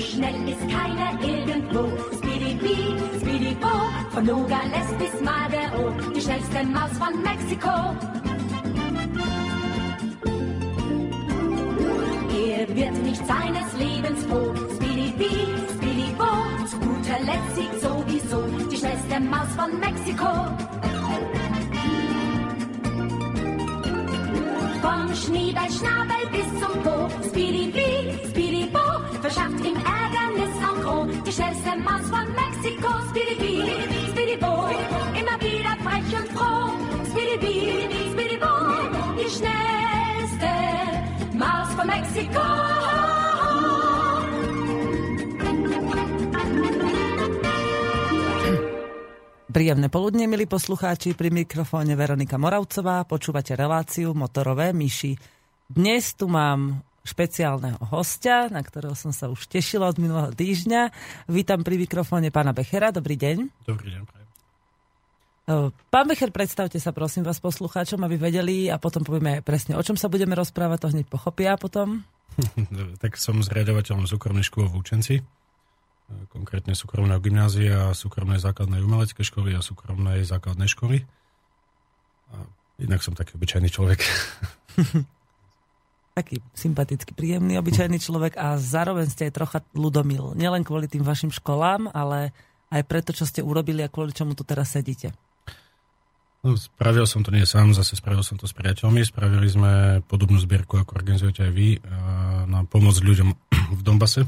schnell ist keiner irgendwo. Speedy Speedy Bo, von Nogales bis Madero, die schnellste Maus von Mexiko. Er wird nicht seines Lebens froh. Speedy Speedy Bo, zu guter Letzt siegt sowieso die schnellste Maus von Mexiko. Vom Schniebelschnabel bis zum Po, Speedy schnellste Maus von Mexiko, Speedy Bee, Speedy Bo, immer wieder frech und froh. Speedy Bee, Speedy Bo, die schnellste Maus von Mexiko. Príjemné poludne, milí poslucháči, pri mikrofóne Veronika Moravcová, počúvate reláciu Motorové myši. Dnes tu mám špeciálneho hostia, na ktorého som sa už tešila od minulého týždňa. Vítam pri mikrofóne pána Bechera. Dobrý deň. Dobrý deň, prajem. Pán Becher, predstavte sa prosím vás poslucháčom, aby vedeli a potom povieme presne, o čom sa budeme rozprávať, to hneď pochopia potom. tak som zriadovateľom súkromnej školy v Učenci, konkrétne súkromného gymnázia, súkromnej základnej umeleckej školy a súkromnej základnej školy. A inak som taký obyčajný človek. taký sympatický, príjemný, obyčajný človek a zároveň ste aj trocha ľudomil. Nielen kvôli tým vašim školám, ale aj preto, čo ste urobili a kvôli čomu tu teraz sedíte. No, spravil som to nie sám, zase spravil som to s priateľmi. Spravili sme podobnú zbierku, ako organizujete aj vy, na pomoc ľuďom v Dombase,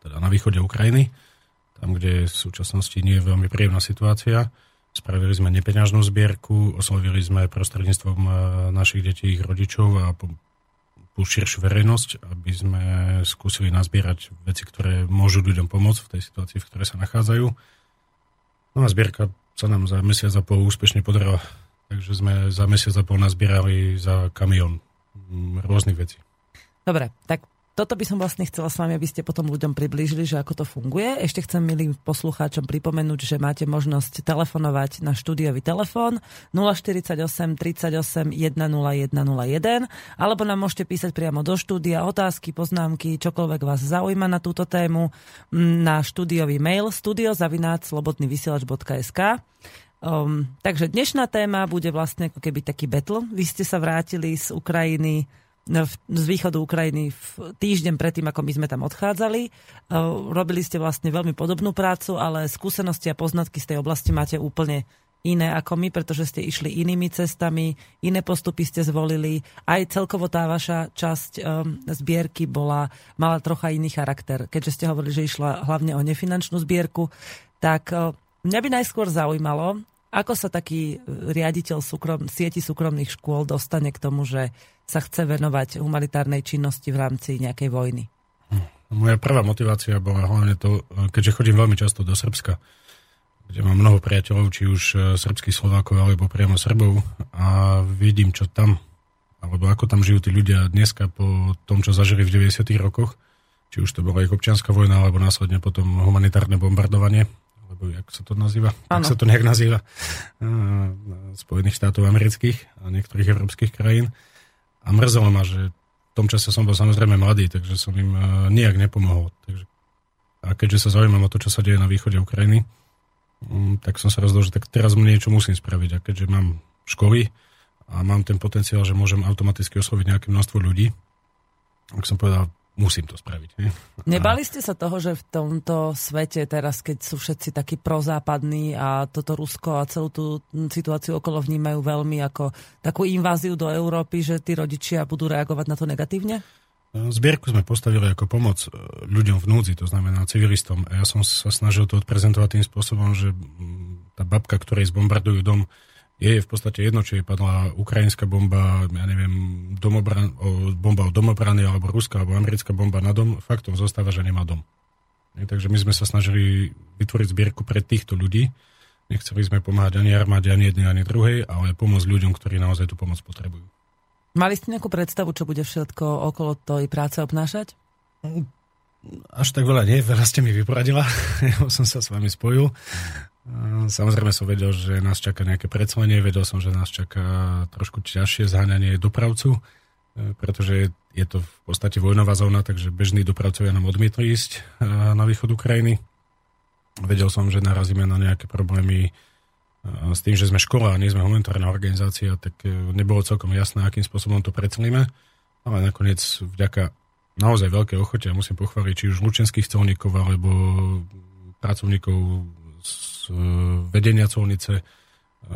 teda na východe Ukrajiny, tam, kde v súčasnosti nie je veľmi príjemná situácia. Spravili sme nepeňažnú zbierku, oslovili sme prostredníctvom e, našich detí, ich rodičov a po širšiu verejnosť, aby sme skúsili nazbierať veci, ktoré môžu ľuďom pomôcť v tej situácii, v ktorej sa nachádzajú. No a zbierka sa nám za mesiac a pol úspešne podarila. Takže sme za mesiac a pol nazbierali za kamión rôznych vecí. Dobre, tak toto by som vlastne chcela s vami, aby ste potom ľuďom priblížili, že ako to funguje. Ešte chcem milým poslucháčom pripomenúť, že máte možnosť telefonovať na štúdiový telefón 048 38 10101 alebo nám môžete písať priamo do štúdia otázky, poznámky, čokoľvek vás zaujíma na túto tému na štúdiový mail studiozavináčslobodnyvysielač.sk Um, takže dnešná téma bude vlastne ako keby taký battle. Vy ste sa vrátili z Ukrajiny z východu Ukrajiny v týždeň predtým, ako my sme tam odchádzali. E, robili ste vlastne veľmi podobnú prácu, ale skúsenosti a poznatky z tej oblasti máte úplne iné ako my, pretože ste išli inými cestami, iné postupy ste zvolili. Aj celkovo tá vaša časť um, zbierky bola, mala trocha iný charakter. Keďže ste hovorili, že išla hlavne o nefinančnú zbierku, tak uh, mňa by najskôr zaujímalo, ako sa taký riaditeľ súkrom, sieti súkromných škôl dostane k tomu, že sa chce venovať humanitárnej činnosti v rámci nejakej vojny? Moja prvá motivácia bola hlavne to, keďže chodím veľmi často do Srbska, kde mám mnoho priateľov, či už e, srbských Slovákov alebo priamo Srbov a vidím, čo tam, alebo ako tam žijú tí ľudia dneska po tom, čo zažili v 90. rokoch, či už to bola ich občianská vojna, alebo následne potom humanitárne bombardovanie, alebo jak sa to nazýva, ano. ak sa to nejak nazýva, Spojených štátov amerických a niektorých európskych krajín. A mrzelo ma, že v tom čase som bol samozrejme mladý, takže som im uh, nijak nepomohol. Takže, a keďže sa zaujímam o to, čo sa deje na východe Ukrajiny, um, tak som sa rozhodol, že tak teraz niečo musím spraviť. A keďže mám školy a mám ten potenciál, že môžem automaticky osloviť nejaké množstvo ľudí, tak som povedal, musím to spraviť. Ne? Nebali ste sa toho, že v tomto svete teraz, keď sú všetci takí prozápadní a toto Rusko a celú tú situáciu okolo vnímajú veľmi ako takú inváziu do Európy, že tí rodičia budú reagovať na to negatívne? Zbierku sme postavili ako pomoc e, ľuďom v núdzi, to znamená civilistom. A ja som sa snažil to odprezentovať tým spôsobom, že tá babka, ktorej zbombardujú dom, je v podstate jedno, či je padla ukrajinská bomba, ja neviem, domobran, o, bomba od domobrany, alebo ruská, alebo americká bomba na dom, faktom zostáva, že nemá dom. Takže my sme sa snažili vytvoriť zbierku pre týchto ľudí. Nechceli sme pomáhať ani armáde, ani jednej, ani druhej, ale pomôcť ľuďom, ktorí naozaj tú pomoc potrebujú. Mali ste nejakú predstavu, čo bude všetko okolo tej práce obnášať? Až tak veľa nie, veľa ste mi vyporadila. ja som sa s vami spojil. Samozrejme som vedel, že nás čaká nejaké predslenie, vedel som, že nás čaká trošku ťažšie zháňanie dopravcu, pretože je to v podstate vojnová zóna, takže bežní dopravcovia nám odmietli ísť na východ Ukrajiny. Vedel som, že narazíme na nejaké problémy s tým, že sme škola a nie sme humanitárna organizácia, tak nebolo celkom jasné, akým spôsobom to precelíme. Ale nakoniec vďaka naozaj veľké ochote musím pochváliť či už lučenských colníkov alebo pracovníkov z vedenia colnice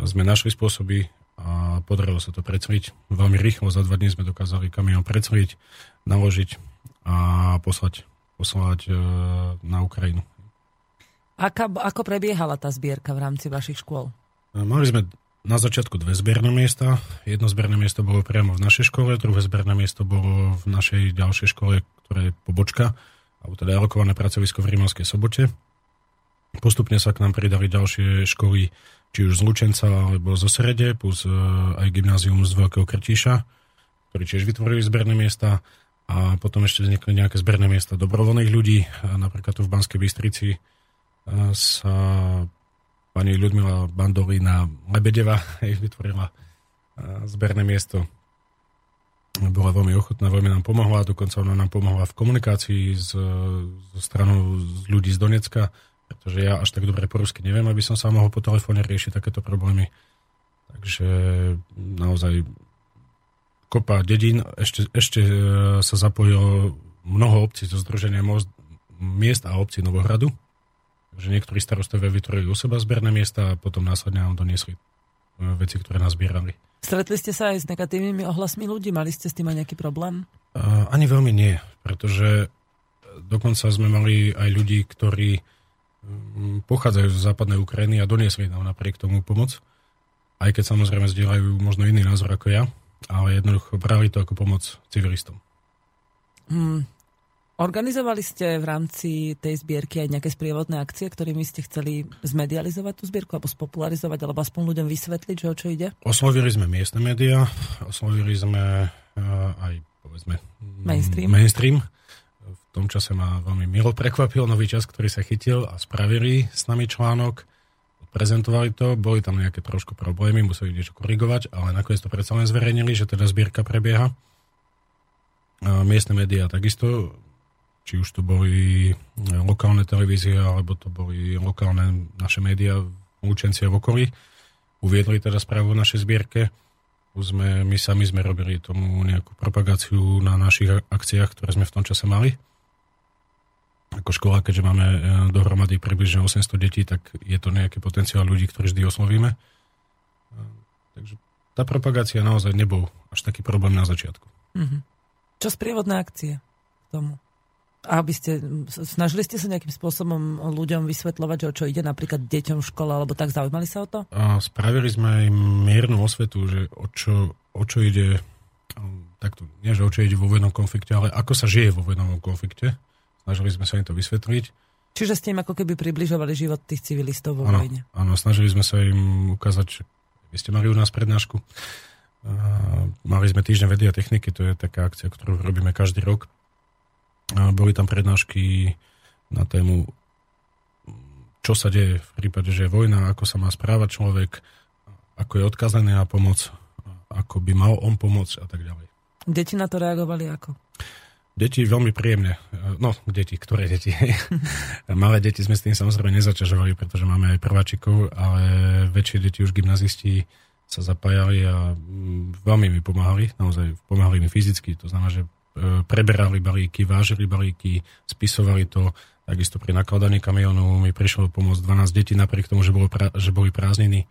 sme našli spôsoby a podarilo sa to preceliť. Veľmi rýchlo, za dva dní sme dokázali kamión preceliť, naložiť a poslať, poslať e, na Ukrajinu. Aká, ako prebiehala tá zbierka v rámci vašich škôl? E, mali sme na začiatku dve zberné miesta. Jedno zberné miesto bolo priamo v našej škole, druhé zberné miesto bolo v našej ďalšej škole, ktorá je pobočka, alebo teda alokované pracovisko v Rímavskej sobote. Postupne sa k nám pridali ďalšie školy či už z Lučenca alebo zo Srede, plus e, aj gymnázium z Veľkého Krtíša, ktorí tiež vytvorili zberné miesta a potom ešte vznikli nejaké zberné miesta dobrovoľných ľudí. Napríklad tu v Banskej Bystrici e, sa pani Ľudmila Bandolina Lebedeva vytvorila e, zberné miesto. Bola veľmi ochotná, veľmi nám pomohla, dokonca ona nám pomohla v komunikácii s, so stranou ľudí z Donecka, pretože ja až tak dobre po rusky neviem, aby som sa mohol po telefóne riešiť takéto problémy. Takže naozaj kopa dedín, ešte, ešte e, sa zapojilo mnoho obcí zo Združenia miest a obcí Novohradu. Takže niektorí starostovia vytvorili u seba zberné miesta a potom následne nám doniesli e, veci, ktoré nás zbierali. Stretli ste sa aj s negatívnymi ohlasmi ľudí? Mali ste s tým aj nejaký problém? Uh, ani veľmi nie, pretože dokonca sme mali aj ľudí, ktorí pochádzajú z západnej Ukrajiny a doniesli nám napriek tomu pomoc. Aj keď samozrejme zdieľajú možno iný názor ako ja, ale jednoducho brali to ako pomoc civilistom. Hmm. Organizovali ste v rámci tej zbierky aj nejaké sprievodné akcie, ktorými ste chceli zmedializovať tú zbierku alebo spopularizovať, alebo aspoň ľuďom vysvetliť, že o čo ide? Oslovili sme miestne médiá, oslovili sme uh, aj povedzme mainstream. mainstream tom čase ma veľmi milo prekvapil nový čas, ktorý sa chytil a spravili s nami článok, prezentovali to, boli tam nejaké trošku problémy, museli niečo korigovať, ale nakoniec to predsa len zverejnili, že teda zbierka prebieha. A miestne médiá takisto, či už to boli lokálne televízie, alebo to boli lokálne naše médiá v Lučenci a v okolí, uviedli teda správu o našej zbierke. Sme, my sami sme robili tomu nejakú propagáciu na našich akciách, ktoré sme v tom čase mali ako škola, keďže máme e, dohromady približne 800 detí, tak je to nejaký potenciál ľudí, ktorí vždy oslovíme. E, takže tá propagácia naozaj nebol až taký problém na začiatku. Mm-hmm. Čo sprievodné akcie k tomu? A aby ste, snažili ste sa nejakým spôsobom ľuďom vysvetľovať, že o čo ide napríklad deťom v škole, alebo tak zaujímali sa o to? A spravili sme im miernu osvetu, že o čo, o čo ide, takto, nie že o čo ide vo vojnom konflikte, ale ako sa žije vo vojnovom konflikte Snažili sme sa im to vysvetliť. Čiže ste im ako keby približovali život tých civilistov vo ano, vojne. Áno, snažili sme sa im ukázať, že vy ste mali u nás prednášku. Uh, mali sme týždeň vedy a techniky, to je taká akcia, ktorú robíme každý rok. Boli tam prednášky na tému, čo sa deje v prípade, že je vojna, ako sa má správať človek, ako je odkazaný na pomoc, ako by mal on pomôcť a tak ďalej. Deti na to reagovali ako? Deti veľmi príjemne. No, deti, ktoré deti? Malé deti sme s tým samozrejme nezaťažovali, pretože máme aj prváčikov, ale väčšie deti už gymnazisti sa zapájali a mm, veľmi mi pomáhali, naozaj pomáhali mi fyzicky, to znamená, že preberali balíky, vážili balíky, spisovali to, takisto pri nakladaní kamionu mi prišlo pomôcť 12 detí, napriek tomu, že, bolo pra, že boli prázdniny. E,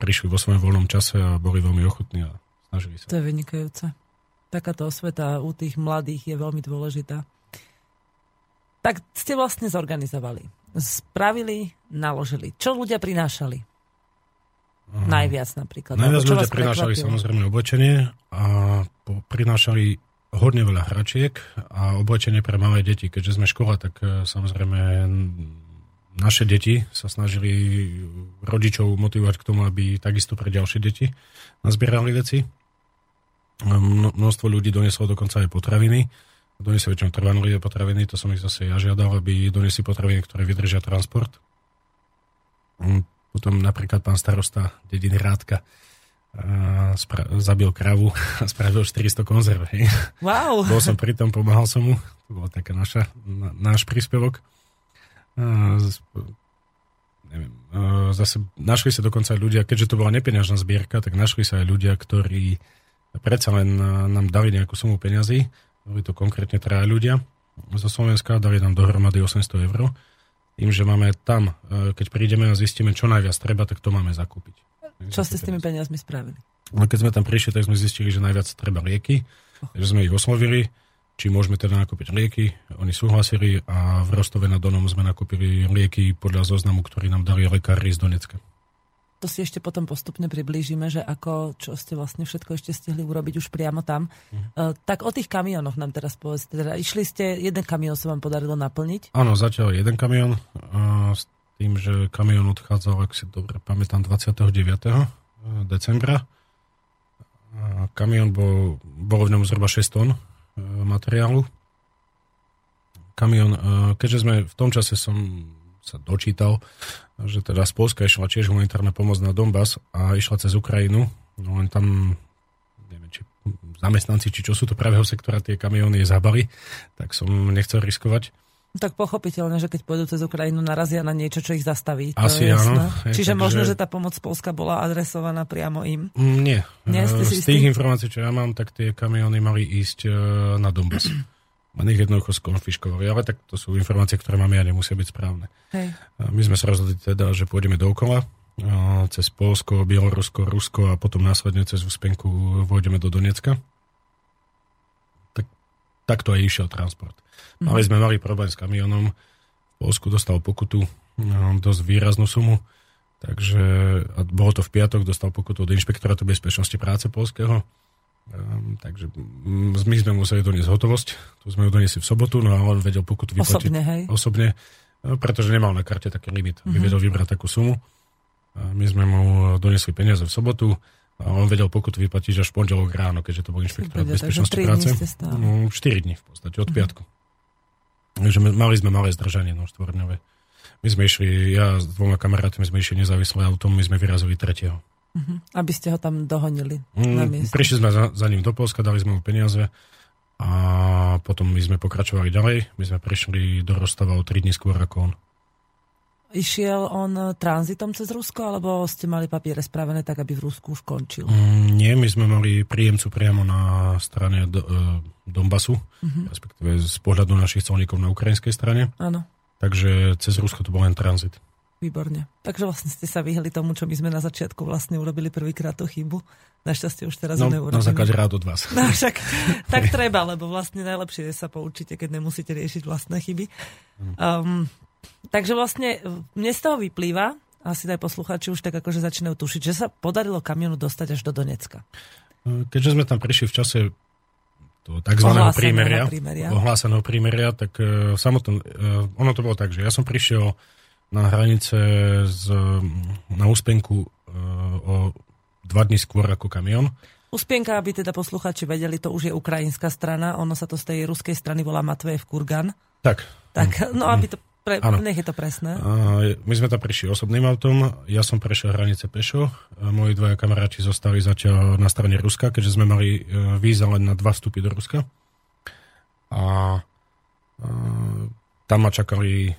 prišli vo svojom voľnom čase a boli veľmi ochotní a snažili sa. To je vynikajúce takáto osveta u tých mladých je veľmi dôležitá. Tak ste vlastne zorganizovali. Spravili, naložili. Čo ľudia prinášali? Najviac napríklad. Najviac ľudia prinášali samozrejme oblečenie a prinášali hodne veľa hračiek a oblečenie pre malé deti. Keďže sme škola, tak e, samozrejme naše deti sa snažili rodičov motivovať k tomu, aby takisto pre ďalšie deti nazbierali veci. Množstvo ľudí doneslo dokonca aj potraviny. Donesli väčšinou trvanlivé potraviny, to som ich zase ja žiadal, aby donesli potraviny, ktoré vydržia transport. Mm, potom napríklad pán starosta dediny Rádka spra- zabil kravu a spravil 400 konzerv. Hej. Wow. Bol som pri tom, pomáhal som mu. To bol taká naša, na, náš príspevok. A, z- neviem, a, zase našli sa dokonca aj ľudia, keďže to bola nepeňažná zbierka, tak našli sa aj ľudia, ktorí predsa len nám dali nejakú sumu peňazí. Boli to konkrétne traja ľudia zo Slovenska, dali nám dohromady 800 eur. Tým, že máme tam, keď prídeme a zistíme, čo najviac treba, tak to máme zakúpiť. Čo ste s tými peniazmi spravili? No keď sme tam prišli, tak sme zistili, že najviac treba lieky, takže sme ich oslovili, či môžeme teda nakúpiť lieky. Oni súhlasili a v Rostove nad Donom sme nakúpili lieky podľa zoznamu, ktorý nám dali lekári z Donecka. To si ešte potom postupne priblížime, že ako, čo ste vlastne všetko ešte stihli urobiť už priamo tam. Uh, tak o tých kamionoch nám teraz povedzte. Teda išli ste, jeden kamión sa vám podarilo naplniť. Áno, zatiaľ jeden kamión, a s tým, že kamión odchádzal, ak si dobre pamätám, 29. decembra. A kamión bol, bolo v ňom zhruba 6 tón e, materiálu. Kamión, e, keďže sme v tom čase som sa dočítal, že teda z Polska išla tiež humanitárna pomoc na Donbass a išla cez Ukrajinu, no len tam neviem, či zamestnanci, či čo sú to pravého sektora, tie kamióny zabali, tak som nechcel riskovať. Tak pochopiteľne, že keď pôjdu cez Ukrajinu, narazia na niečo, čo ich zastaví. To Asi je áno. Hej, Čiže takže- možno, že tá pomoc z Polska bola adresovaná priamo im. Mm, Nie. Nie, ste E, si Z tých informácií, čo ja mám, tak tie kamióny mali ísť e, na Donbass. Len ich jednoducho skonfiškovali, ale tak to sú informácie, ktoré máme a nemusia byť správne. Hej. A My sme sa rozhodli teda, že pôjdeme dookola, a cez Polsko, Bielorusko, Rusko a potom následne cez Úspenku vôjdeme do Donecka. Tak, takto aj išiel transport. Ale sme mali problém s kamionom. V Polsku dostal pokutu, no, dosť výraznú sumu. Takže a bolo to v piatok, dostal pokutu od inšpektorátu bezpečnosti práce polského. Um, takže mm, my sme museli doniesť hotovosť. Tu sme ju doniesli v sobotu, no a on vedel pokutu vyplatiť Osobne, hej. osobne, e, pretože nemal na karte taký limit. Mm-hmm. Vedel vybrať takú sumu. A my sme mu doniesli peniaze v sobotu a on vedel pokutu vyplatiť až v pondelok ráno, keďže to bol inšpektor Vedia, takže bezpečnosti práce. No, 4 dní v podstate, od piatku. Takže mali sme malé zdržanie, no, štvorňové. My sme išli, ja s dvoma kamarátmi sme išli nezávisle autom, my sme vyrazili tretieho. Mhm. Aby ste ho tam dohonili na Mm, mieste. prišli sme za, za ním do Polska, dali sme mu peniaze a potom my sme pokračovali ďalej. My sme prišli do Rostova o 3 dní skôr ako on. Išiel on e, tranzitom cez Rusko, alebo ste mali papiere spravené tak, aby v Rusku už končil? Mm, nie, my sme mali príjemcu priamo na strane do, e, Donbasu, Mhm. respektíve z pohľadu našich colníkov na ukrajinskej strane. Áno, Takže cez Rusko to bol len tranzit. výborne. Takže vlastne ste sa vyhli tomu, čo my sme na začiatku vlastne urobili prvýkrát tú chybu. Našťastie už teraz No, ju na neurobíme. základe rád od vás. No však tak treba, lebo vlastne najlepšie je sa poučíte, keď nemusíte riešiť vlastné chyby. Um, takže vlastne e, mne z toho vyplýva, asi aj poslucháči už tak akože začínajú tušiť, že sa podarilo kamionu dostať až do Donecka. Keďže sme tam prišli v čase toho tzv. Prímeria, prímeria. ohláseného prímeria, tak uh, uh, ono to bolo tak, že ja som prišiel na hranice z, na úspenku uh, o dva dní skôr ako kamión. Uspienka, aby teda poslucháči vedeli, to už je ukrajinská strana, ono sa to z tej ruskej strany volá Matvejev Kurgan. Tak, Tak, no aby to, pre, Áno. nech je to presné. My sme tam prišli osobným autom, ja som prešiel hranice pešo, moji dvaja kamaráti zostali zatiaľ na strane Ruska, keďže sme mali e, víza len na dva vstupy do Ruska. A, a tam ma čakali e,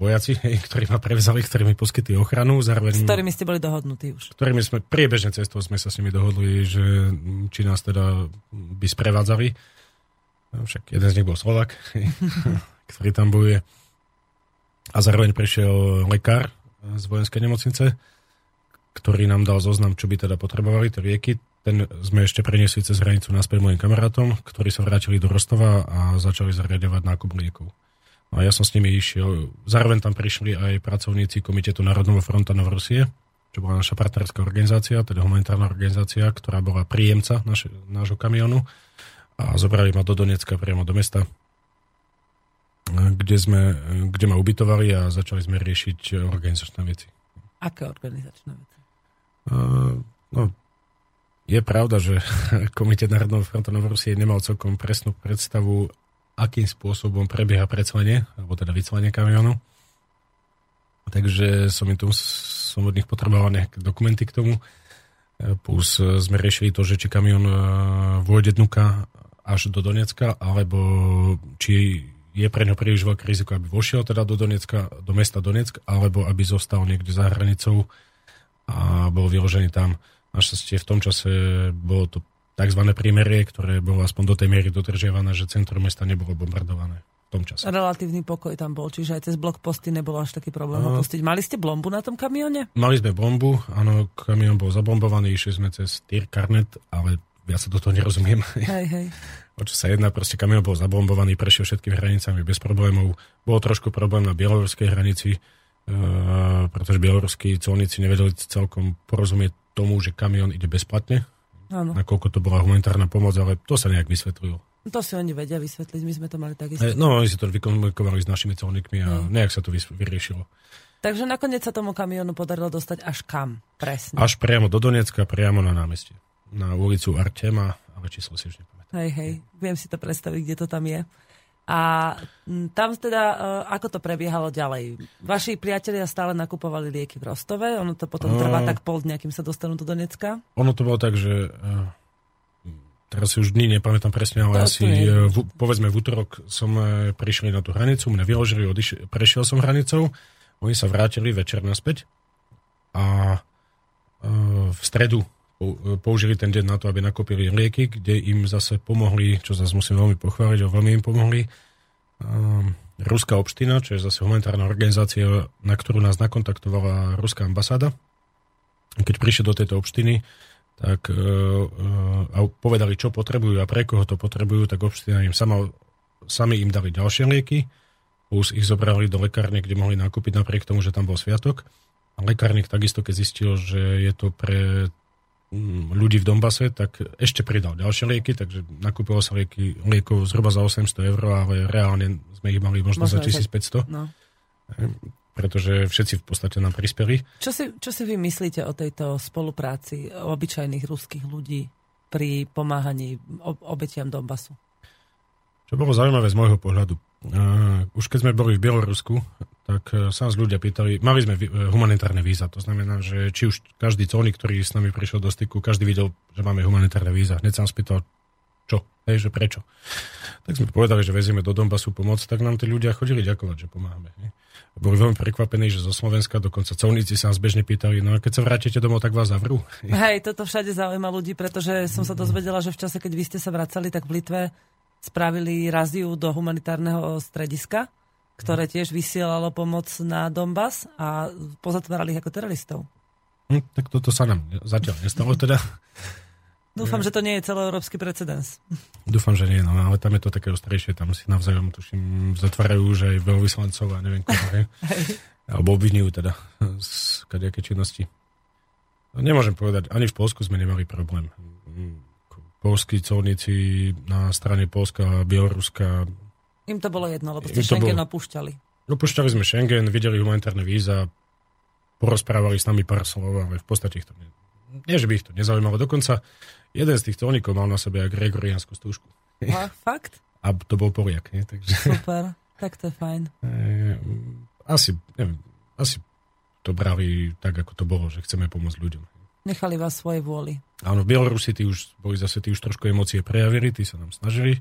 vojaci, ktorí ma prevzali, ktorí mi poskytli ochranu, zároveň... S ktorými ste boli dohodnutí už. ktorými sme priebežne cestou sme sa s nimi dohodli, že či nás teda by sprevádzali. No, Však jeden z nich bol Slovak, ktorý tam bojuje. A zároveň prišiel lekár z vojenskej nemocnice, ktorý nám dal zoznam, čo by teda potrebovali, tie lieky. Ten sme ešte preniesli cez hranicu naspäť mojim kamarátom, ktorí sa vrátili do Rostova a začali zariadovať nákup liekov. No a ja som s nimi išiel. Zároveň tam prišli aj pracovníci Komitetu Národného fronta Novorosie, čo bola naša partnerská organizácia, teda humanitárna organizácia, ktorá bola príjemca naš, nášho kamionu a zobrali ma do Donecka priamo do mesta, kde, sme, kde ma ubytovali a začali sme riešiť organizačné veci. Aké organizačné veci? Uh, no, je pravda, že Komitet Národného fronta Novorosie nemal celkom presnú predstavu, akým spôsobom prebieha predslenie, alebo teda vyclenie kamionu. Takže som im tu som od nich potreboval nejaké dokumenty k tomu. Plus sme riešili to, že či kamion e, vôjde dnuka až do Donecka, alebo či je pre ňo príliš veľké riziko, aby vošiel teda do Donecka, do mesta Donetsk, alebo aby zostal niekde za hranicou a bol vyložený tam. Našťastie v tom čase bolo to tzv. prímerie, ktoré bolo aspoň do tej miery dodržiavané, že centrum mesta nebolo bombardované v tom čase. Relatívny pokoj tam bol, čiže aj cez blokposty nebolo až taký problém no, opustiť. Mali ste bombu na tom kamione? Mali sme bombu, áno, kamión bol zabombovaný, išli sme cez Tyr Karnet, ale ja sa do toho nerozumiem. Hej, hej. O čo sa jedná, proste kamión bol zabombovaný, prešiel všetkými hranicami bez problémov. Bolo trošku problém na bieloruskej hranici, uh, pretože bieloruskí colníci nevedeli celkom porozumieť tomu, že kamión ide bezplatne. Áno. Nakoľko to bola humanitárna pomoc, ale to sa nejak vysvetľujú. To si oni vedia vysvetliť, my sme to mali takisto. E, no, oni si to vykomunikovali s našimi colníkmi a hmm. nejak sa to vyriešilo. Takže nakoniec sa tomu kamionu podarilo dostať až kam? Presne. Až priamo do Donecka, priamo na námestie. Na ulicu Artema, ale číslo si už nepamätám. Hej, hej, viem si to predstaviť, kde to tam je. A tam teda, e, ako to prebiehalo ďalej? Vaši priatelia stále nakupovali lieky v Rostove, ono to potom trvá tak pol dňa, kým sa dostanú do Donecka? Ono to bolo tak, že e, teraz si už dní nepamätám presne, ale to asi e, v, povedzme v útorok som prišli na tú hranicu, mňa vyložili, odiš- prešiel som hranicou, oni sa vrátili večer naspäť a v stredu použili ten deň na to, aby nakúpili lieky, kde im zase pomohli, čo zase musím veľmi pochváliť, že veľmi im pomohli, um, Ruská obština, čo je zase humanitárna organizácia, na ktorú nás nakontaktovala Ruská ambasáda. Keď prišli do tejto obštiny, tak uh, uh, a povedali, čo potrebujú a pre koho to potrebujú, tak obština im sama, sami im dali ďalšie lieky, plus ich zobrali do lekárne, kde mohli nakúpiť napriek tomu, že tam bol sviatok. A lekárnik takisto, keď zistil, že je to pre ľudí v Dombase, tak ešte pridal ďalšie lieky, takže nakúpilo sa lieky, liekov zhruba za 800 eur, ale reálne sme ich mali možno, možno za 1500. No. Pretože všetci v podstate nám prispeli. Čo si, čo si vy myslíte o tejto spolupráci obyčajných ruských ľudí pri pomáhaní obetiam Donbasu? Čo bolo zaujímavé z môjho pohľadu. Uh, už keď sme boli v Bielorusku, tak uh, sa nás ľudia pýtali, mali sme uh, humanitárne víza, to znamená, že či už každý colník, ktorý s nami prišiel do styku, každý videl, že máme humanitárne víza. Hneď sa nás pýtal, čo, hej, že prečo. Tak sme povedali, že vezieme do Donbasu pomoc, tak nám tí ľudia chodili ďakovať, že pomáhame. Hej. Boli veľmi prekvapení, že zo Slovenska dokonca colníci sa nás bežne pýtali, no a keď sa vrátite domov, tak vás zavrú. Hej, toto všade zaujíma ľudí, pretože som sa dozvedela, že v čase, keď vy ste sa vracali, tak v Litve spravili raziu do humanitárneho strediska, ktoré tiež vysielalo pomoc na Donbass a pozatvárali ich ako teroristov. Hm, tak toto sa nám zatiaľ nestalo teda. Dúfam, že to nie je celoeurópsky precedens. Dúfam, že nie, no, ale tam je to také ostrejšie, tam si navzájom, tuším, zatvárajú už aj veľvyslancov a neviem koho, Alebo obvinujú teda z kadejaké činnosti. No, nemôžem povedať, ani v Polsku sme nemali problém polskí colníci na strane Polska a Bieloruska. Im to bolo jedno, lebo ste Schengen bolo... opúšťali. Opúšťali sme Schengen, videli humanitárne víza, porozprávali s nami pár slov, ale v podstate ich to ne... nie, že by ich to nezaujímalo. Dokonca jeden z tých colníkov mal na sebe aj gregoriánsku stúžku. A, fakt? A to bol Poliak, nie? Takže... Super, tak to je fajn. E, asi, neviem, asi to brali tak, ako to bolo, že chceme pomôcť ľuďom. Nechali vás svoje vôli. Áno, Bielorusi tí už boli zase, tí už trošku emócie prejavili, tí sa nám snažili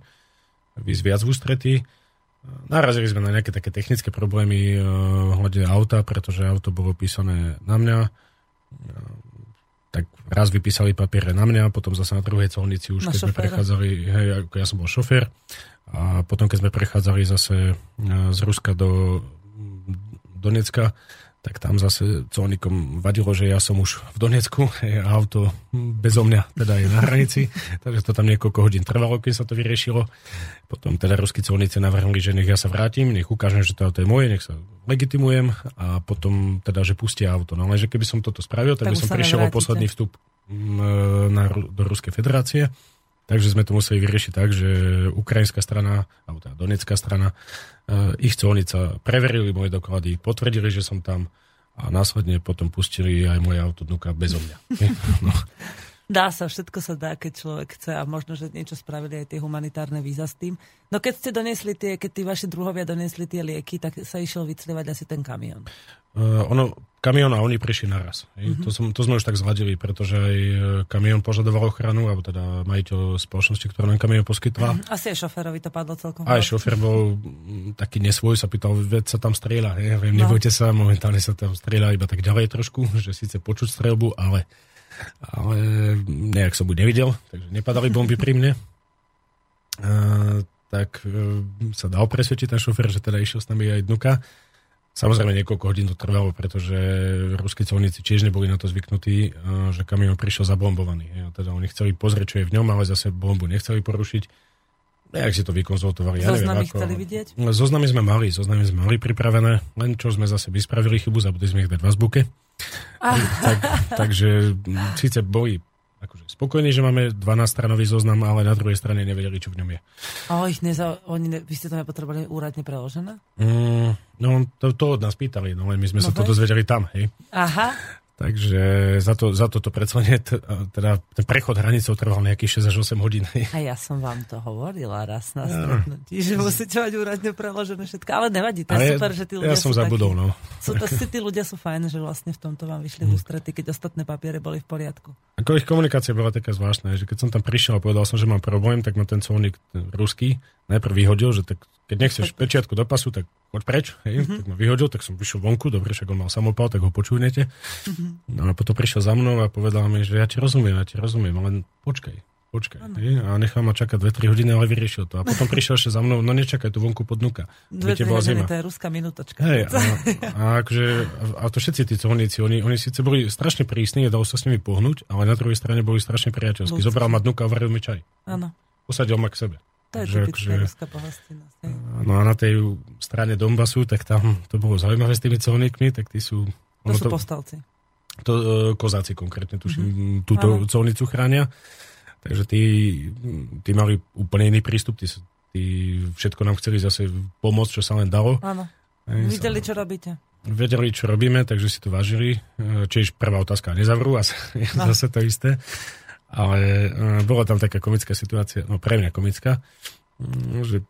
vysť viac v ústretí. Narazili sme na nejaké také technické problémy uh, auta, pretože auto bolo písané na mňa. Uh, tak raz vypísali papiere na mňa, potom zase na druhej colnici už, na keď šoféra. sme prechádzali, hej, ako ja som bol šofér, a potom keď sme prechádzali zase uh, z Ruska do Donecka, tak tam zase colníkom vadilo, že ja som už v Donecku a auto bezo mňa teda je na hranici, takže to tam niekoľko hodín trvalo, keď sa to vyriešilo. Potom teda ruskí colníci navrhli, že nech ja sa vrátim, nech ukážem, že to auto je moje, nech sa legitimujem a potom teda, že pustia auto. No ale že keby som toto spravil, tak, tak by som prišiel o posledný vstup mm, na, do Ruskej federácie. Takže sme to museli vyriešiť tak, že ukrajinská strana, alebo teda donetská strana, uh, ich colnica preverili moje doklady, potvrdili, že som tam a následne potom pustili aj moje auto dnuka bezo mňa. no. Dá sa, všetko sa dá, keď človek chce a možno, že niečo spravili aj tie humanitárne víza s tým. No keď ste donesli tie, keď tí vaši druhovia donesli tie lieky, tak sa išiel vyclievať asi ten kamión. Uh, ono, kamión a oni prišli naraz. Mm-hmm. To, som, to sme už tak zladili, pretože aj e, kamión požadoval ochranu, alebo teda majiteľ spoločnosti, ktorá nám kamión poskytla. Mm-hmm. Asi aj šoférovi to padlo celkom. Aj šofér bol taký nesvoj, sa pýtal, veď sa tam strieľa. Ja viem, no. nebojte sa, momentálne sa tam strieľa iba tak ďalej trošku, že síce počuť strelbu, ale, ale nejak som buď nevidel, takže nepadali bomby pri mne. A, tak e, sa dal presvedčiť ten šofér, že teda išiel s nami aj dnuka. Samozrejme niekoľko hodín to trvalo, pretože ruskí colníci tiež neboli na to zvyknutí, že kamión prišiel zabombovaný. Teda oni chceli pozrieť, čo je v ňom, ale zase bombu nechceli porušiť. Jak si to vykonzultovali? Ja zoznamy neviem, chceli vidieť? Zoznamy sme mali, zoznamy sme mali pripravené, len čo sme zase vyspravili chybu, zabudli sme ich dať v azbuke. Ah. Tak, takže síce boli akože spokojní, že máme 12-stranový zoznam, ale na druhej strane nevedeli, čo v ňom je. A ich neza, oni ne, vy ste to nepotrebovali úradne preložené? Mm, no, to, to od nás pýtali, no len my sme no sa to dozvedeli tam, hej. Aha. Takže za to, za to, to predslenie, teda ten prechod hranicou trval nejakých 6 až 8 hodín. A ja som vám to hovorila raz na stretnutí, že musíte mať úradne preložené všetko. Ale nevadí, to je super, že tí ľudia Ja som zabudol, takí, no. Sú to, si tí ľudia sú fajn, že vlastne v tomto vám vyšli v ústrety, keď ostatné papiere boli v poriadku. Ako ich komunikácia bola taká zvláštna, že keď som tam prišiel a povedal som, že mám problém, tak ma ten colník ruský najprv vyhodil, že tak keď nechceš pečiatku do pasu, tak poď preč. Hej? Mm-hmm. Tak ma vyhodil, tak som vyšiel vonku, dobre, však on mal samopal, tak ho počúvnete. Mm-hmm. No a potom prišiel za mnou a povedal mi, že ja ti rozumiem, ja ti rozumiem, len počkaj, počkaj. Hej? A nechal ma čakať 2-3 hodiny, ale vyriešil to. A potom prišiel ešte za mnou, no nečakaj tu vonku podnuka. 2-3 hodiny, to je ruská minútočka. Hej, a, a, akože, a to všetci tí colníci, oni, oni síce boli strašne prísni, dalo sa s nimi pohnúť, ale na druhej strane boli strašne priateľskí. Zobral ma dnuka a varil mi čaj. Áno. Posadil ma k sebe. To je typická že, ruská pohostinnosť. No a na tej strane Donbasu, tak tam to bolo zaujímavé s tými colníkmi, tak tí sú... To sú to, povstalci. To, uh, kozáci konkrétne, tuším, mm-hmm. túto ano. colnicu chránia. Takže tí, tí mali úplne iný prístup, tí, tí všetko nám chceli zase pomôcť, čo sa len dalo. Áno. Videli, čo robíte. Vedeli, čo robíme, takže si to vážili. E, čiže prvá otázka, nezavrú a zase to isté. Ale uh, bola tam taká komická situácia, no pre mňa komická, um, že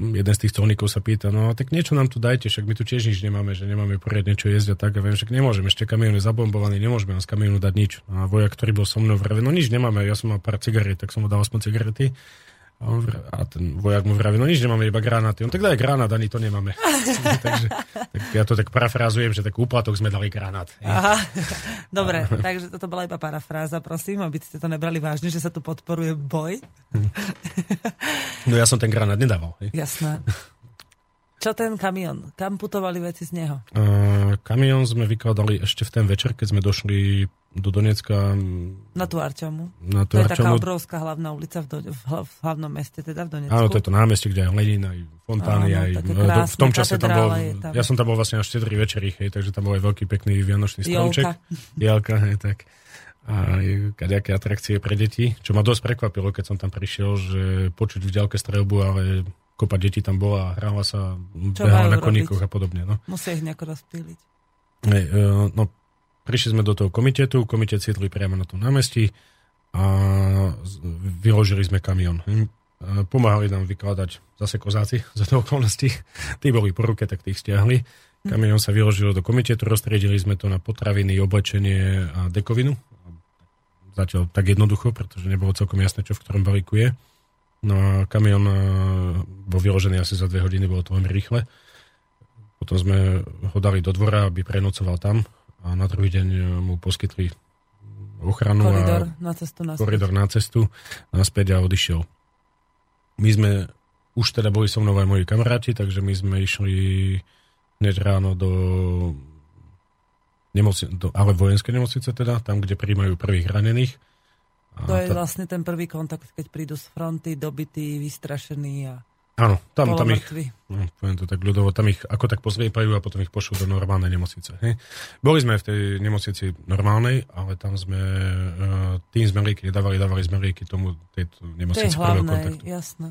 jeden z tých colníkov sa pýta, no tak niečo nám tu dajte, však my tu tiež nič nemáme, že nemáme poriadne čo jesť a tak, a viem, však nemôžeme, ešte kamión je zabombovaný, nemôžeme nám z kamiónu dať nič. A vojak, ktorý bol so mnou vraví, no nič nemáme, ja som mal pár cigaret, tak som mu dal aspoň cigarety. A, on, a ten vojak mu vraví, no nič nemáme, iba granáty. On tak daj granát, ani to nemáme. takže tak ja to tak parafrázujem, že tak úplatok sme dali granát. Aha. Dobre, takže toto bola iba parafráza, prosím, aby ste to nebrali vážne, že sa tu podporuje boj. no ja som ten granát nedával. Jasné. Čo ten kamión? Kam putovali veci z neho? Uh, kamión sme vykladali ešte v ten večer, keď sme došli do Donecka. Na tú Arčomu. Na tú to je taká obrovská hlavná ulica v, do, v, hlav, v hlavnom meste, teda v Donecku. Áno, to je to námestie, kde aj Lenin, aj fontány, Áno, aj krásne, v tom čase tam bol, tam. ja som tam bol vlastne až 4 večeri, hej, takže tam bol aj veľký pekný vianočný stromček. Jalka, hej, tak a kadejaké atrakcie pre deti, čo ma dosť prekvapilo, keď som tam prišiel, že počuť v ďalke strelbu, ale kopa detí tam bola, hrála sa, Čo behala na koníkoch a podobne. No. Musia ich nejako rozptýliť. Hey, uh, no, prišli sme do toho komitetu, komitet siedli priamo na tom námestí a vyložili sme kamión. Hm, pomáhali nám vykladať zase kozáci za to okolností. Tí boli po ruke, tak tých stiahli. Kamión sa vyložil do komitetu, roztriedili sme to na potraviny, oblečenie a dekovinu. Zatiaľ tak jednoducho, pretože nebolo celkom jasné, čo v ktorom balíku je. No a kamion e, bol vyložený asi za dve hodiny, bolo to veľmi rýchle. Potom sme ho dali do dvora, aby prenocoval tam a na druhý deň e, mu poskytli ochranu koridor a na cestu, naspäť. koridor na cestu naspäť a odišiel. My sme už teda boli so mnou aj moji kamaráti, takže my sme išli hneď ráno do, nemoci, do ale vojenské nemocnice teda, tam, kde príjmajú prvých ranených to je tá... vlastne ten prvý kontakt, keď prídu z fronty, dobití, vystrašení a Áno, tam, tam ich, no, poviem to tak ľudovo, tam ich ako tak pozriepajú a potom ich pošlú do normálnej nemocnice. Hej. Boli sme v tej nemocnici normálnej, ale tam sme uh, tým zmeríky nedávali, dávali zmeríky tomu tejto nemocnici to je hlavné, kontaktu. jasné.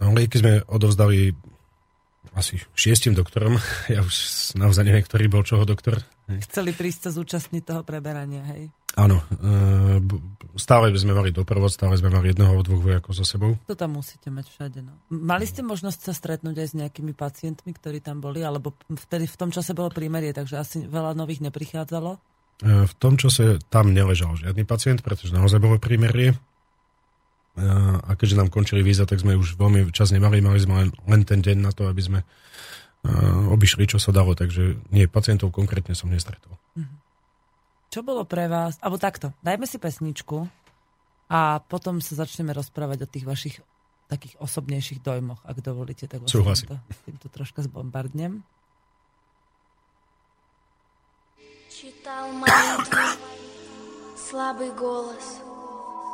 No, lieky sme odovzdali asi šiestim doktorom. Ja už naozaj neviem, ktorý bol čoho doktor. Chceli prísť sa zúčastniť toho preberania, hej? Áno, e, stále sme mali doprovod, stále sme mali jedného alebo dvoch vojakov za sebou. To tam musíte mať všade. No. Mali ste možnosť sa stretnúť aj s nejakými pacientmi, ktorí tam boli, alebo vtedy v tom čase bolo prímerie, takže asi veľa nových neprichádzalo? E, v tom čase tam neležal žiadny pacient, pretože naozaj bolo prímerie E, a keďže nám končili víza, tak sme už veľmi čas nemali, mali sme len, len ten deň na to, aby sme obišli, čo sa dalo, takže nie, pacientov konkrétne som nestretol. Mm-hmm. Čo bolo pre vás, alebo takto, dajme si pesničku a potom sa začneme rozprávať o tých vašich takých osobnejších dojmoch, ak dovolíte, tak Súhlasím. To, týmto troška zbombardnem. Читал молитву, слабый голос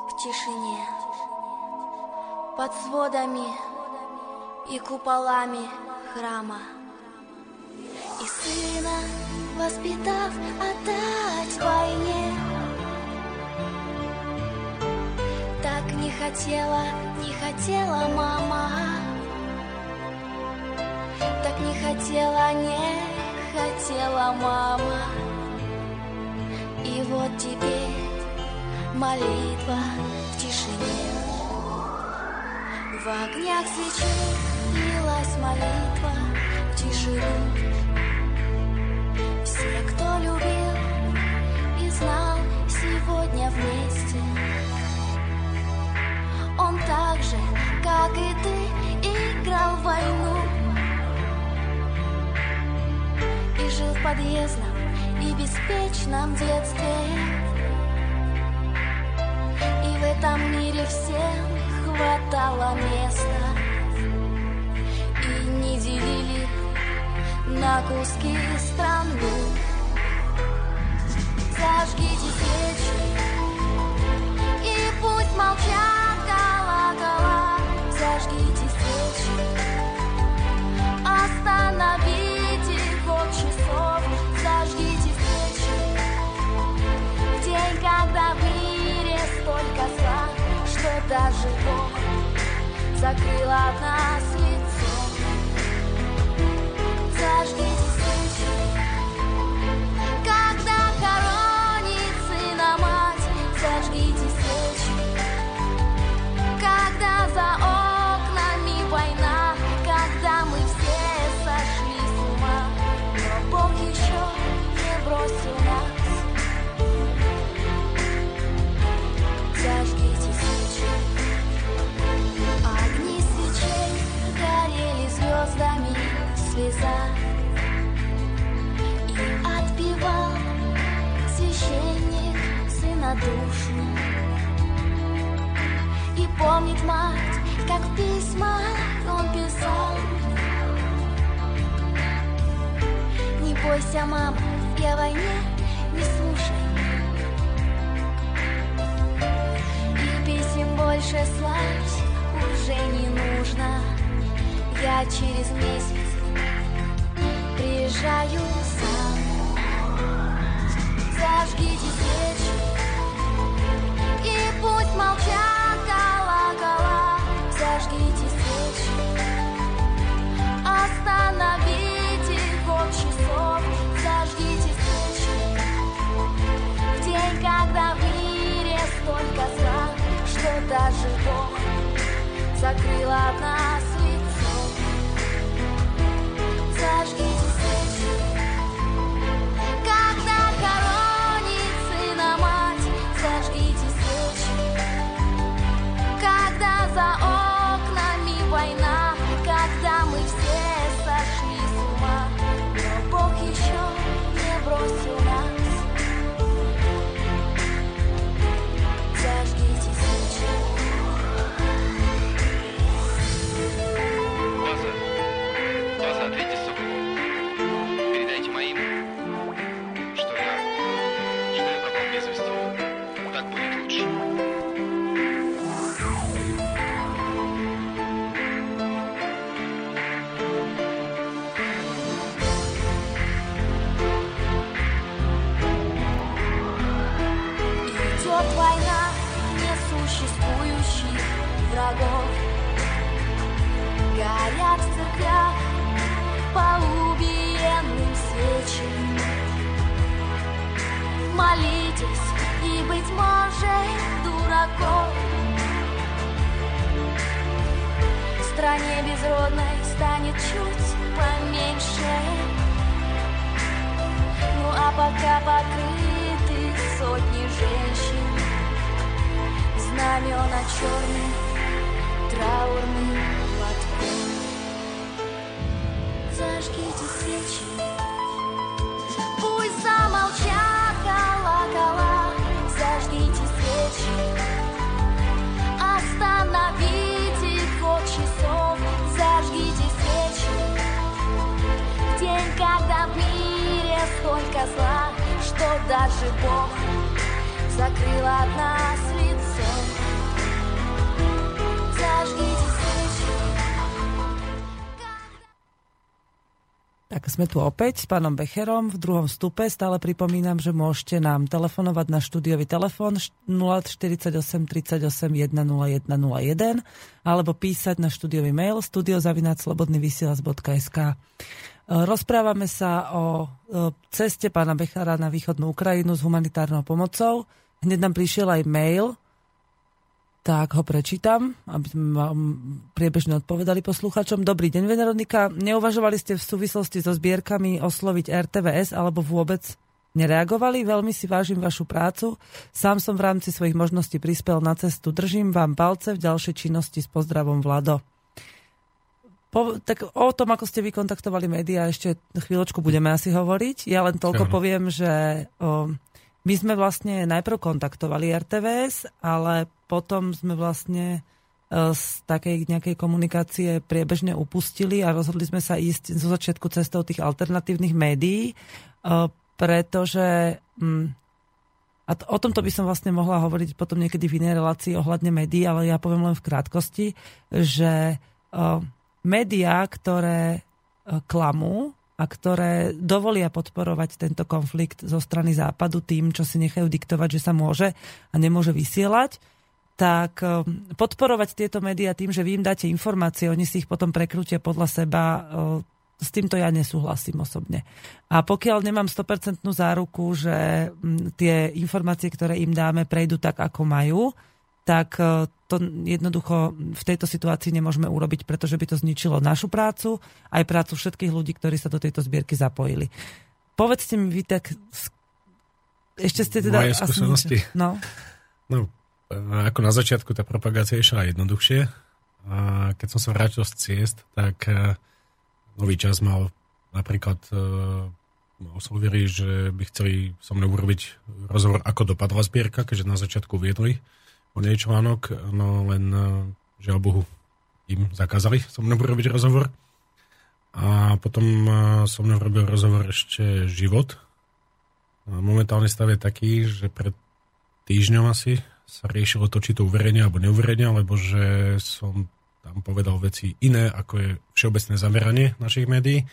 в тишине. Под сводами и куполами храма. И сына воспитав, отдать войне. Так не хотела, не хотела мама. Так не хотела, не хотела мама. И вот теперь молитва. В огнях свечей лилась молитва в тишину. Все, кто любил и знал сегодня вместе. Он так же, как и ты, играл в войну. И жил в подъездном и беспечном детстве. И в этом мире всем хватало места И не делили на куски страну. Зажгите свечи и пусть молчат колокола. Зажгите свечи, остановите чего закрыла от нас лицо. Слеза И отпевал священник сына душу И помнит мать, как в письмах он писал. Не бойся, мама, я о войне не слушай И писем больше слать уже не нужно. Я через месяц приезжаю сам. Зажгите свечи и пусть молчат колокола. Зажгите свечи, остановите ход часов. Зажгите свечи в день, когда в мире столько зла, что даже Бог закрыл от нас быть может, дураком. В стране безродной станет чуть поменьше. Ну а пока покрыты сотни женщин, знамена черным траурным платком. Зажгите свечи, пусть замолчат колокола, остановите ход часов, зажгите свечи. День, когда в мире столько зла, что даже Бог закрыл от нас лицо. Tak sme tu opäť s pánom Becherom v druhom stupe. Stále pripomínam, že môžete nám telefonovať na štúdiový telefón 048 38 101 01 alebo písať na štúdiový mail studiozavinaclobodnyvysielac.sk Rozprávame sa o e, ceste pána Bechara na východnú Ukrajinu s humanitárnou pomocou. Hneď nám prišiel aj mail, tak ho prečítam, aby sme vám priebežne odpovedali posluchačom. Dobrý deň, Veneronika. Neuvažovali ste v súvislosti so zbierkami osloviť RTVS alebo vôbec nereagovali? Veľmi si vážim vašu prácu. Sám som v rámci svojich možností prispel na cestu. Držím vám palce v ďalšej činnosti s pozdravom Vlado. Po, tak o tom, ako ste vykontaktovali médiá, ešte chvíľočku budeme asi hovoriť. Ja len toľko Áno. poviem, že o, my sme vlastne najprv kontaktovali RTVS, ale potom sme vlastne e, z takej nejakej komunikácie priebežne upustili a rozhodli sme sa ísť zo začiatku cestou tých alternatívnych médií, e, pretože mm, a t- o tomto by som vlastne mohla hovoriť potom niekedy v inej relácii ohľadne médií, ale ja poviem len v krátkosti, že uh, médiá, ktoré klamú a ktoré dovolia podporovať tento konflikt zo strany západu tým, čo si nechajú diktovať, že sa môže a nemôže vysielať, tak uh, podporovať tieto médiá tým, že vy im dáte informácie, oni si ich potom prekrútia podľa seba, uh, s týmto ja nesúhlasím osobne. A pokiaľ nemám 100% záruku, že tie informácie, ktoré im dáme, prejdú tak, ako majú, tak e, to jednoducho v tejto situácii nemôžeme urobiť, pretože by to zničilo našu prácu, aj prácu všetkých ľudí, ktorí sa do tejto zbierky zapojili. Povedzte mi vy tak... Ešte ste teda... Moje asi skúsenosti? niečo- No, No, e, ako na začiatku tá propagácia išla jednoduchšie. A keď som sa vrátil z ciest, tak e, nový čas mal napríklad oslovili, že by chceli so mnou urobiť rozhovor, ako dopadla zbierka, keďže na začiatku viedli o nej článok, no len e, žiaľ Bohu im zakázali so mnou urobiť rozhovor. A potom e, so mnou robil rozhovor ešte Život. Momentálny stav je taký, že pred týždňom asi sa riešilo to, či to uverejnia alebo neuverejnia, lebo že som tam povedal veci iné, ako je všeobecné zameranie našich médií.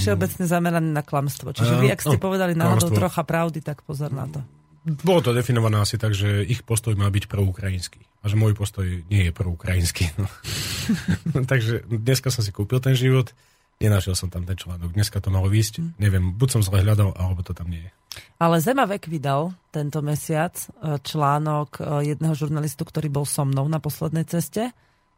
Všeobecne zamerané na klamstvo. Čiže vy, ak ste povedali náhodou trocha pravdy, tak pozor na to. Bolo to definované asi tak, že ich postoj má byť proukrajinský. A že môj postoj nie je proukrajinský. No. Takže dneska som si kúpil ten život, nenašiel som tam ten článok. Dneska to malo výjsť, Hm. neviem, buď som zle hľadal, alebo to tam nie je. Ale Zemavek vydal tento mesiac e, článok e, jedného žurnalistu, ktorý bol so mnou na poslednej ceste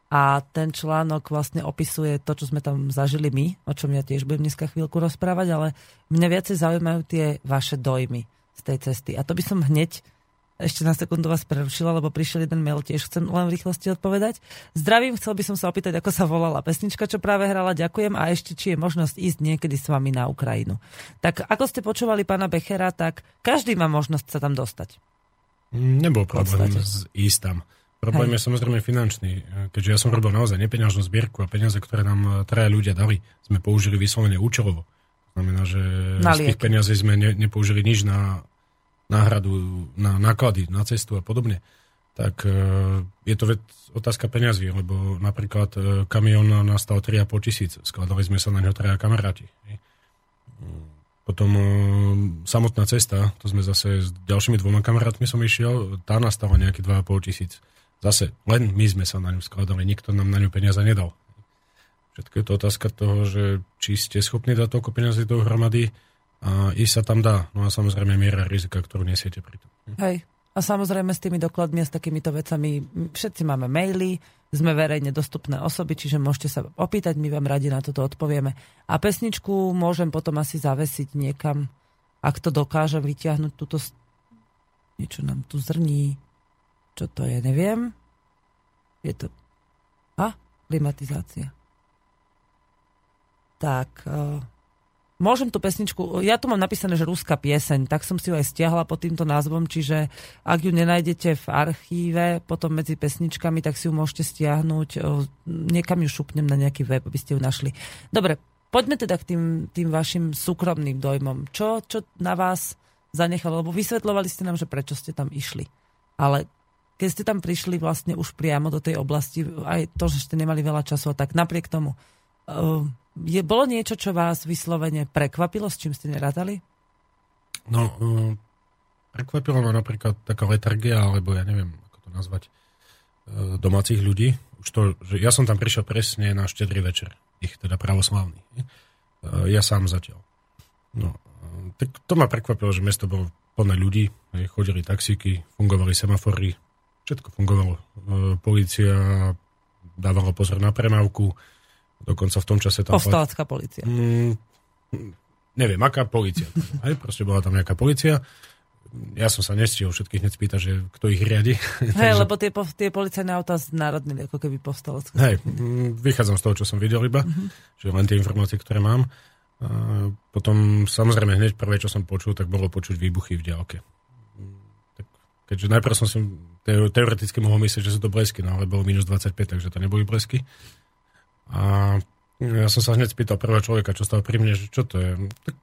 a ten článok vlastne opisuje to, čo sme tam zažili my, o čom ja tiež budem dneska chvíľku rozprávať, ale mňa viacej zaujímajú tie vaše dojmy z tej cesty. A to by som hneď ešte na sekundu vás prerušila, lebo prišiel jeden mail, tiež chcem len v rýchlosti odpovedať. Zdravím, chcel by som sa opýtať, ako sa volala pesnička, čo práve hrala. Ďakujem a ešte, či je možnosť ísť niekedy s vami na Ukrajinu. Tak ako ste počúvali pána Bechera, tak každý má možnosť sa tam dostať. Nebol problém ísť tam. Problém je samozrejme finančný, keďže ja som robil naozaj nepeňažnú zbierku a peniaze, ktoré nám traja ľudia dali, sme použili vyslovene účelovo. Znamená, že Na z tých peniazí sme ne, nepoužili nič na náhradu, na náklady, na cestu a podobne. Tak e, je to vec, otázka peňazí, lebo napríklad e, kamión nastal 3,5 tisíc, skladali sme sa na ňo traja kamaráti. Potom e, samotná cesta, to sme zase s ďalšími dvoma kamarátmi som išiel, tá nastala nejaké 2,5 tisíc. Zase, len my sme sa na ňu skladali, nikto nám na ňu peniaze nedal. Všetko je to otázka toho, že či ste schopní dať toľko peniazy dohromady, A ísť sa tam dá. No a samozrejme miera rizika, ktorú nesiete pri tom. Hej. A samozrejme s tými dokladmi a s takýmito vecami, všetci máme maily, sme verejne dostupné osoby, čiže môžete sa opýtať, my vám radi na toto odpovieme. A pesničku môžem potom asi zavesiť niekam, ak to dokáže vyťahnuť túto... Niečo nám tu zrní. Čo to je, neviem. Je to... A? Klimatizácia. Tak... Uh... Môžem tú pesničku, ja tu mám napísané, že ruská pieseň, tak som si ju aj stiahla pod týmto názvom, čiže ak ju nenájdete v archíve, potom medzi pesničkami, tak si ju môžete stiahnuť, o, niekam ju šupnem na nejaký web, aby ste ju našli. Dobre, poďme teda k tým, tým vašim súkromným dojmom. Čo, čo na vás zanechalo? Lebo vysvetľovali ste nám, že prečo ste tam išli. Ale keď ste tam prišli vlastne už priamo do tej oblasti, aj to, že ste nemali veľa času, a tak napriek tomu, uh, je, bolo niečo, čo vás vyslovene prekvapilo, s čím ste nerátali? No, uh, prekvapila ma napríklad taká letargia, alebo ja neviem, ako to nazvať, uh, domácich ľudí. Už to, že ja som tam prišiel presne na štedrý večer, ich teda pravoslavný. Uh, ja sám zatiaľ. No, uh, tak to ma prekvapilo, že mesto bolo plné ľudí, chodili taxíky, fungovali semafory, všetko fungovalo. Uh, Polícia dávala pozor na premávku, dokonca v tom čase tam... Povstalecká policia. Mm, neviem, aká policia. Aj, proste bola tam nejaká policia. Ja som sa nestihol všetkých hneď spýtať, že kto ich riadi. Hej, lebo tie, po- tie policajné autá znárodnili ako keby povstalecké. Hej, mm, vychádzam z toho, čo som videl iba, Mhm. že len tie informácie, ktoré mám. A potom samozrejme hneď prvé, čo som počul, tak bolo počuť výbuchy v diálke. Tak, keďže najprv som si teo- teoreticky mohol myslieť, že sú to blesky, no ale bolo minus 25, takže to neboli blesky. A ja som sa hneď spýtal prvého človeka, čo stal pri mne, že čo to je. Tak,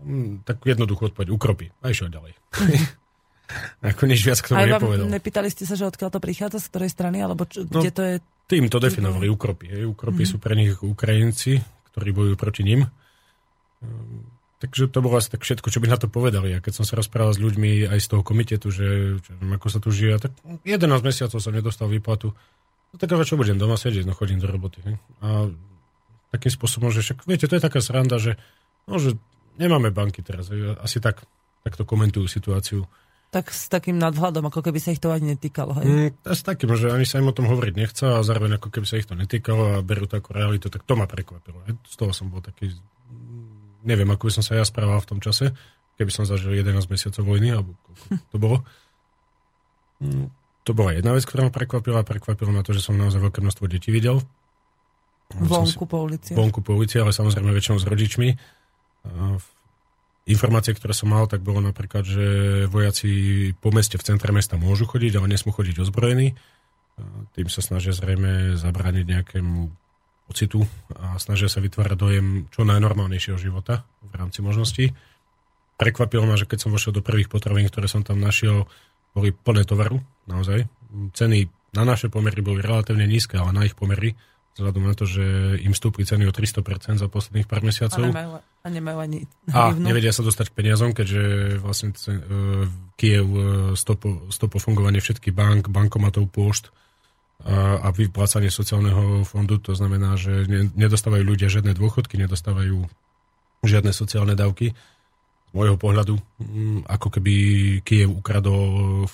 mm, tak jednoducho odpoveď, ukropy. A išiel ďalej. Ako nič viac k tomu Aj nepovedal. nepýtali ste sa, že odkiaľ to prichádza, z ktorej strany, alebo čo, No, kde to je? Tým to definovali ukropy. Hej. Ukropy Mhm. sú pre nich Ukrajinci, ktorí bojujú proti ním. Ehm, Takže to bolo asi tak všetko, čo by na to povedali. A keď som sa rozprával s ľuďmi aj z toho komitetu, že čo, viem, ako sa tu žije, tak 11 mesiacov som nedostal výplatu. No tak ale čo budem doma sedieť, no chodím do roboty. Hej. A takým spôsobom, že však, viete, to je taká sranda, že, no, že nemáme banky teraz. Asi tak, tak to komentujú situáciu. Tak s takým nadhľadom, ako keby sa ich to ani netýkalo. Hej? Mm, s takým, že ani sa im o tom hovoriť nechce a zároveň ako keby sa ich to netýkalo a berú to ako realitu, tak to ma prekvapilo. hej. Z toho som bol taký, neviem, ako by som sa ja správal v tom čase, keby som zažil 11 mesiacov vojny, alebo koľko to bolo. Mm, To bola jedna vec, ktorá ma prekvapila. Prekvapilo ma to, že som naozaj veľké množstvo detí videl. Vonku po ulici. vonku po ulici, ale samozrejme väčšinou s rodičmi. Informácie, ktoré som mal, tak bolo napríklad, že vojaci po meste v centre mesta môžu chodiť, ale nesmú chodiť ozbrojení. Tým sa snažia zrejme zabrániť nejakému pocitu a snažia sa vytvárať dojem čo najnormálnejšieho života v rámci možností. Prekvapilo ma, že keď som vošiel do prvých potravín, ktoré som tam našiel, boli plné tovaru, naozaj. Ceny na naše pomery boli relatívne nízke, ale na ich pomery, vzhľadom na to, že im stúpli ceny o 300% za posledných pár A mesiacov. nemajú, a nemajú ani A nevedia sa dostať k peniazom, keďže vlastne uh, Kiev uh, stopo, stopo fungovanie všetkých bank, bankomatov, pôšt a, a vyplácanie sociálneho fondu. To znamená, že ne, nedostávajú ľudia žiadne dôchodky, nedostávajú žiadne sociálne dávky. Môjho pohľadu, mm, ako keby Kiev ukradol e,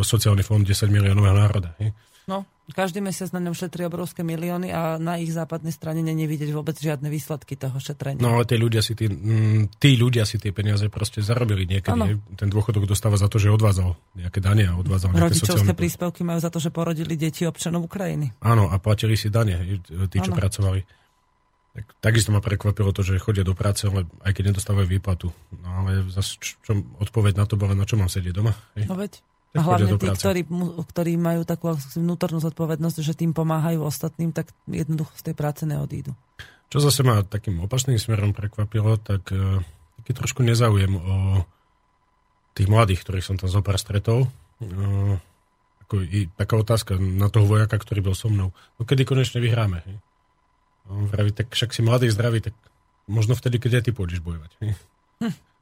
sociálny fond 10 miliónového národa. Hej? No, každý mesiac na ňom šetrí obrovské milióny a na ich západnej strane není vidieť vôbec žiadne výsledky toho šetrenia. No tí ľudia si, tí, mm, tí ľudia si tie peniaze proste zarobili niekedy. Ten dôchodok dostáva za to, že odvádzal nejaké dane a odvádzal nejaké Rodičovské sociálne... príspevky majú za to, že porodili deti občanov Ukrajiny. Áno, a platili si dane, tí, čo Áno. pracovali. Tak, takisto ma prekvapilo to, že chodia do práce, ale aj keď nedostávajú výplatu. No ale zase, čo, čo odpoveď na to bola, na čo mám sedieť doma? Hej? No veď. A hlavne tí, ktorí, ktorí majú takú vnútornú zodpovednosť, že tým pomáhajú ostatným, tak jednoducho z tej práce neodídu. Čo zase ma takým opačným smerom prekvapilo, tak uh, taký trošku nezáujem o tých mladých, ktorých som tam zopár stretol. Uh, ako i taká otázka na toho vojaka, ktorý bol so mnou. No kedy konečne vyhráme? Hej? A on vraví, tak však si mladý, zdravý, tak možno vtedy, keď aj ty pôjdeš bojovať. Hej?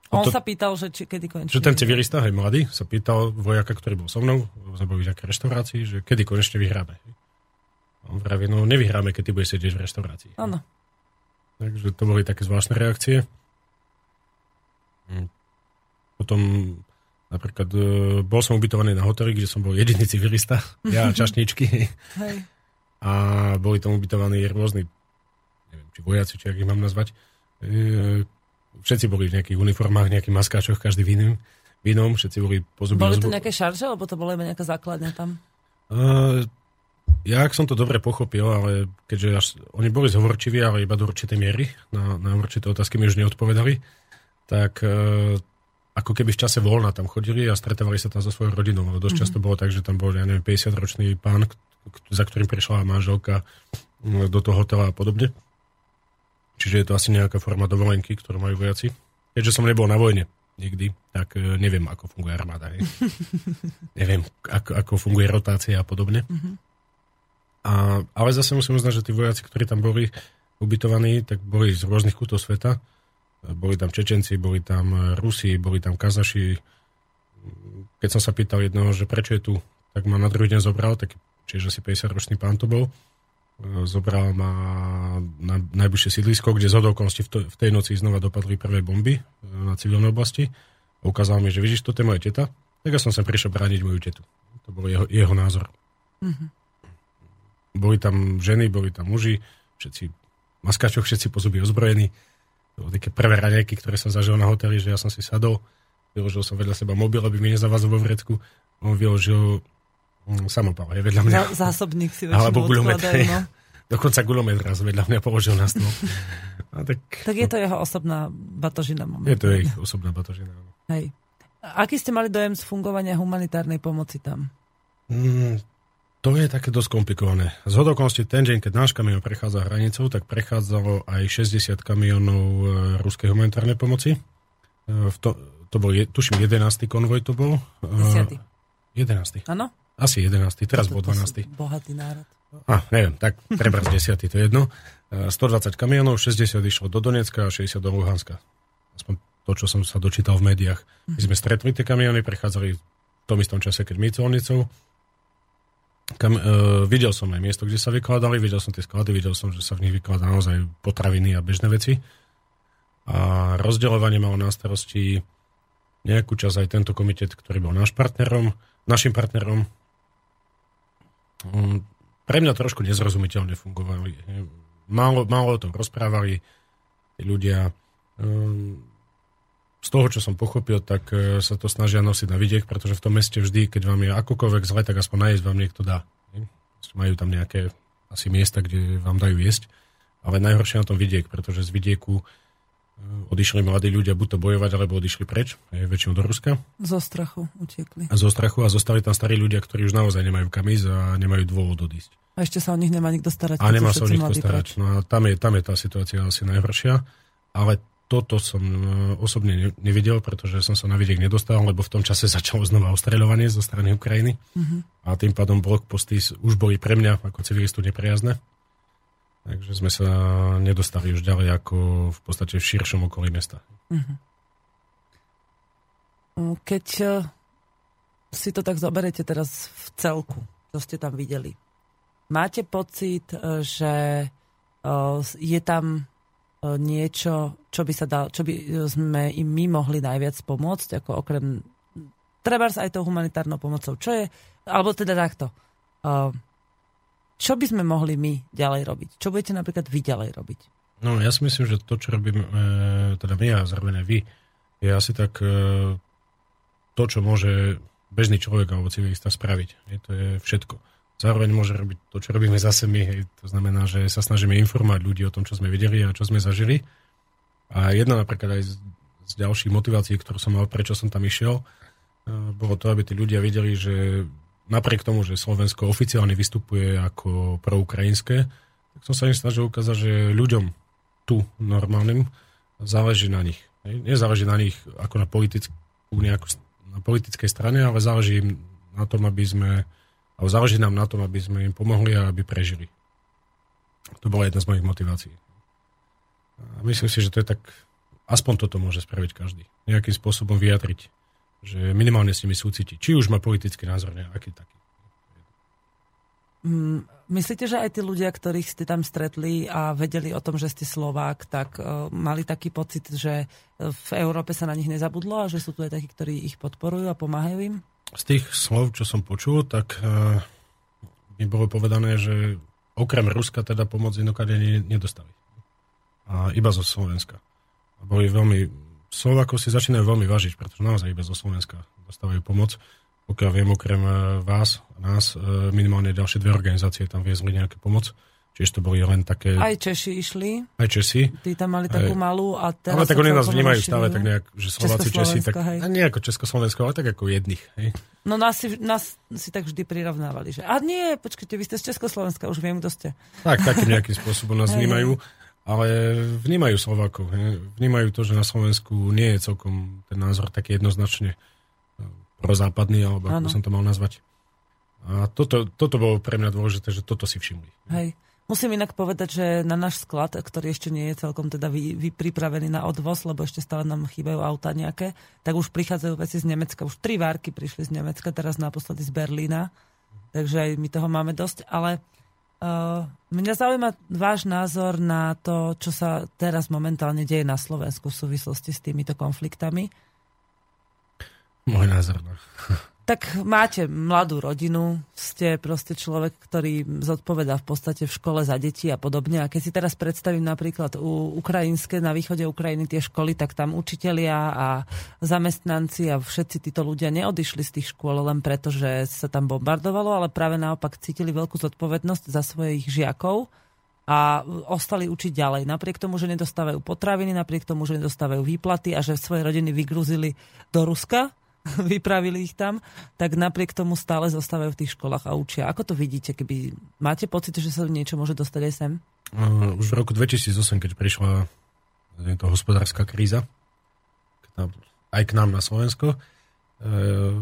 On to- sa pýtal, že či, kedy konečne. Že ten civilista, hej, mladý, sa pýtal vojaka, ktorý bol so mnou, sme boli v reštaurácii, že kedy konečne vyhráme. A on vraví, no nevyhráme, keď ty budeš sedieť v reštaurácii. Áno. Takže to boli také zvláštne reakcie. potom napríklad e, bol som ubytovaný na hoteli, kde som bol jediný civilista, ja a čašničky. Hej. A boli tam ubytovaní rôzni, neviem, či vojaci, či ak ich mám nazvať. E, Všetci boli v nejakých uniformách, nejakých maskáčoch, každý v iným, v inom, všetci boli pozuby Boli to nejaké šarže, alebo to bola iba nejaká základňa tam? Uh, ja, ak som to dobre pochopil, ale keďže až, oni boli zhovorčiví, ale iba do určitej miery, na, na určité otázky mi už neodpovedali, tak uh, ako keby v čase voľna tam chodili a stretávali sa tam so svojou rodinou. Lebo dosť často bolo tak, že tam bol, ja neviem, 50-ročný pán, za ktorým prišla manželka do toho hotela a podobne. Čiže je to asi nejaká forma dovolenky, ktorú majú vojaci. Keďže som nebol na vojne nikdy, tak e, neviem, ako funguje armáda. Hej. neviem, ako, ako funguje rotácia a podobne. A, ale zase musím uznať, že tí vojaci, ktorí tam boli ubytovaní, tak boli z rôznych kútov sveta. Boli tam Čečenci, boli tam e, Rusi, boli tam Kazaši. Keď som sa pýtal jedného, že prečo je tu, tak ma na druhý deň zobral, tak, čiže asi 50-ročný pán to bol. Zobral ma na najbližšie sídlisko, kde z okolností v, tej noci znova dopadli prvé bomby e, na civilnej oblasti. Ukázal mi, že vidíš, toto je moja teta, tak ja som sem prišiel brániť moju tetu. To bol jeho, jeho názor. Boli tam ženy, boli tam muži, všetci v maskáčoch, všetci po zuby ozbrojení. To boli také prvé raňajky, ktoré som zažil na hoteli, že ja som si sadol, vyložil som vedľa seba mobil, aby mi nezavazol vo vrecku. On vyložil samopal, je vedľa mňa. Zá, zásobník si Alebo väčšinou hej. no. Dokonca gulomet raz vedľa mňa položil na stôl. A tak, Tak je to jeho osobná batožina je momentálne. to ich osobná batožina. Hej. A Aký ste mali dojem z fungovania humanitárnej pomoci tam? Mm, to je také dosť komplikované. Z hodokonosti ten deň, keď náš kamión prechádza hranicou, tak prechádzalo aj 60 kamionov e, ruskej humanitárnej pomoci. E, v to, to bol, je, tuším, 11. konvoj to bol. E, Desiatý. 11. Áno? Asi 11. Teraz bol To- to sú 12. Bohatý národ. A, neviem, tak treba z 10. to je jedno. E, 120 kamionov, 60 išlo do Donecka a 60 do Luhanska. Aspoň to, čo som sa dočítal v médiách. My sme stretli tie kamiony, prechádzali v tom istom čase, keď my colnicou. Kam, e, videl som aj miesto, kde sa vykladali, videl som tie sklady, videl som, že sa v nich vykladá naozaj potraviny a bežné veci. A rozdeľovanie malo na starosti nejakú časť aj tento komitet, ktorý bol náš partnerom, našim partnerom. Mm, Pre mňa trošku nezrozumiteľne fungovali. Málo, málo o tom rozprávali ľudia. Ehm, Z toho, čo som pochopil, tak e, sa to snažia nosiť na vidiek, pretože v tom meste vždy, keď vám je akokoľvek zle, tak aspoň najesť vám niekto dá. Majú tam nejaké asi miesta, kde vám dajú jesť. Ale najhoršie na tom vidiek, pretože z vidieku odišli mladí ľudia buď to bojovať, alebo odišli preč, e, väčšinou do Ruska Zo strachu utiekli. a zo strachu a zostali tam starí ľudia, ktorí už naozaj nemajú kam ísť a nemajú dôvod odísť. A ešte sa o nich nemá nikto starať. A nemá sa o nich starať. preč. No a tam je, tam je tá situácia asi najhoršia. Ale toto som e, osobne ne- nevidel, pretože som sa na vidiek nedostal, lebo v tom čase začalo znova ostreľovanie zo strany Ukrajiny. Mhm. A tým pádom blokposty s- už boli pre mňa ako civilistu nepriazne. Takže sme sa nedostali už ďalej ako v podstate v širšom okolí mesta. Keď eh, si to tak zoberete teraz v celku, čo ste tam videli, máte pocit, eh, že eh, je tam niečo, čo by, sa dal, čo by sme im my mohli najviac pomôcť, ako okrem treba aj tou humanitárnou pomocou. Čo je, alebo teda takto, čo by sme mohli my ďalej robiť? Čo budete napríklad vy ďalej robiť? No ja si myslím, že to, čo robím, e, teda my a zároveň vy, je asi tak e, to, čo môže bežný človek alebo civilista spraviť. Je, to je všetko. Zároveň môže robiť to, čo robíme zase my. Hej. To znamená, že sa snažíme informovať ľudí o tom, čo sme videli a čo sme zažili. A jedna napríklad aj z, z ďalších motivácií, ktorú som mal, prečo som tam išiel, e, bolo to, aby tí ľudia videli, že napriek tomu, že Slovensko oficiálne vystupuje ako proukrajinské, tak som sa im snažil ukázať, že ľuďom tu normálnym záleží na nich. Nezáleží na nich ako na, politickú, nejakú, na politickej strane, ale záleží im na tom, aby sme alebo záleží nám na tom, aby sme im pomohli a aby prežili. To bola jedna z mojich motivácií. A myslím si, že to je tak, aspoň toto môže spraviť každý. Nejakým spôsobom vyjadriť, že minimálne s nimi súciti. Či už má politický názor, nejaký taký. Mm, Myslíte, že aj tí ľudia, ktorých ste tam stretli a vedeli o tom, že ste Slovák, tak uh, mali taký pocit, že v Európe sa na nich nezabudlo a že sú tu aj takí, ktorí ich podporujú a pomáhajú im? Z tých slov, čo som počul, tak uh, mi bolo povedané, že okrem Ruska teda pomoc inokade ne- nedostali. A iba zo Slovenska. A boli veľmi... Slovákov si začínajú veľmi vážiť, pretože naozaj iba zo Slovenska dostávajú pomoc pokiaľ viem, okrem e, vás nás, e, minimálne ďalšie dve organizácie tam viezli nejakú pomoc. Čiže to boli len také... Aj Češi išli. Aj Česi. Tí tam mali takú Aj- malú a teraz ale tak oni nás vnímajú stále tak nejak, že Slováci, Česi, tak Československo, hej. nie ako Československo, ale tak ako jedných. Hej. No nás si, nás si tak vždy prirovnávali, že a nie, počkajte, vy ste z Československa, už viem, kto ste. Tak, takým nejakým spôsobom nás vnímajú, ale vnímajú Slovákov. Hej. Vnímajú to, že na Slovensku nie je celkom ten názor taký jednoznačne e, prozápadný, alebo ako Áno. by som to mal nazvať. A toto, toto bolo pre mňa dôležité, že toto si všimli. Hej. Musím inak povedať, že na náš sklad, ktorý ešte nie je celkom teda vy, vy pripravený na odvoz, lebo ešte stále nám chýbajú auta nejaké, tak už prichádzajú veci z Nemecka. Už tri várky prišli z Nemecka, teraz naposledy z Berlína. Takže aj my toho máme dosť. Ale uh, mňa zaujíma váš názor na to, čo sa teraz momentálne deje na Slovensku v súvislosti s týmito konfliktami. Môj názor. Tak máte mladú rodinu, ste proste človek, ktorý zodpovedá v podstate v škole za deti a podobne. A keď si teraz predstavím napríklad u ukrajinské, na východe Ukrajiny tie školy, tak tam učitelia a zamestnanci a všetci títo ľudia neodišli z tých škôl len preto, že sa tam bombardovalo, ale práve naopak cítili veľkú zodpovednosť za svojich žiakov a ostali učiť ďalej. Napriek tomu, že nedostávajú potraviny, napriek tomu, že nedostávajú výplaty a že svoje rodiny vygruzili do Ruska, vypravili ich tam, tak napriek tomu stále zostávajú v tých školách a učia. Ako to vidíte, keby máte pocit, že sa niečo môže dostať aj sem? Uh, už v roku 2008, keď prišla to hospodárska kríza, aj k nám na Slovensko,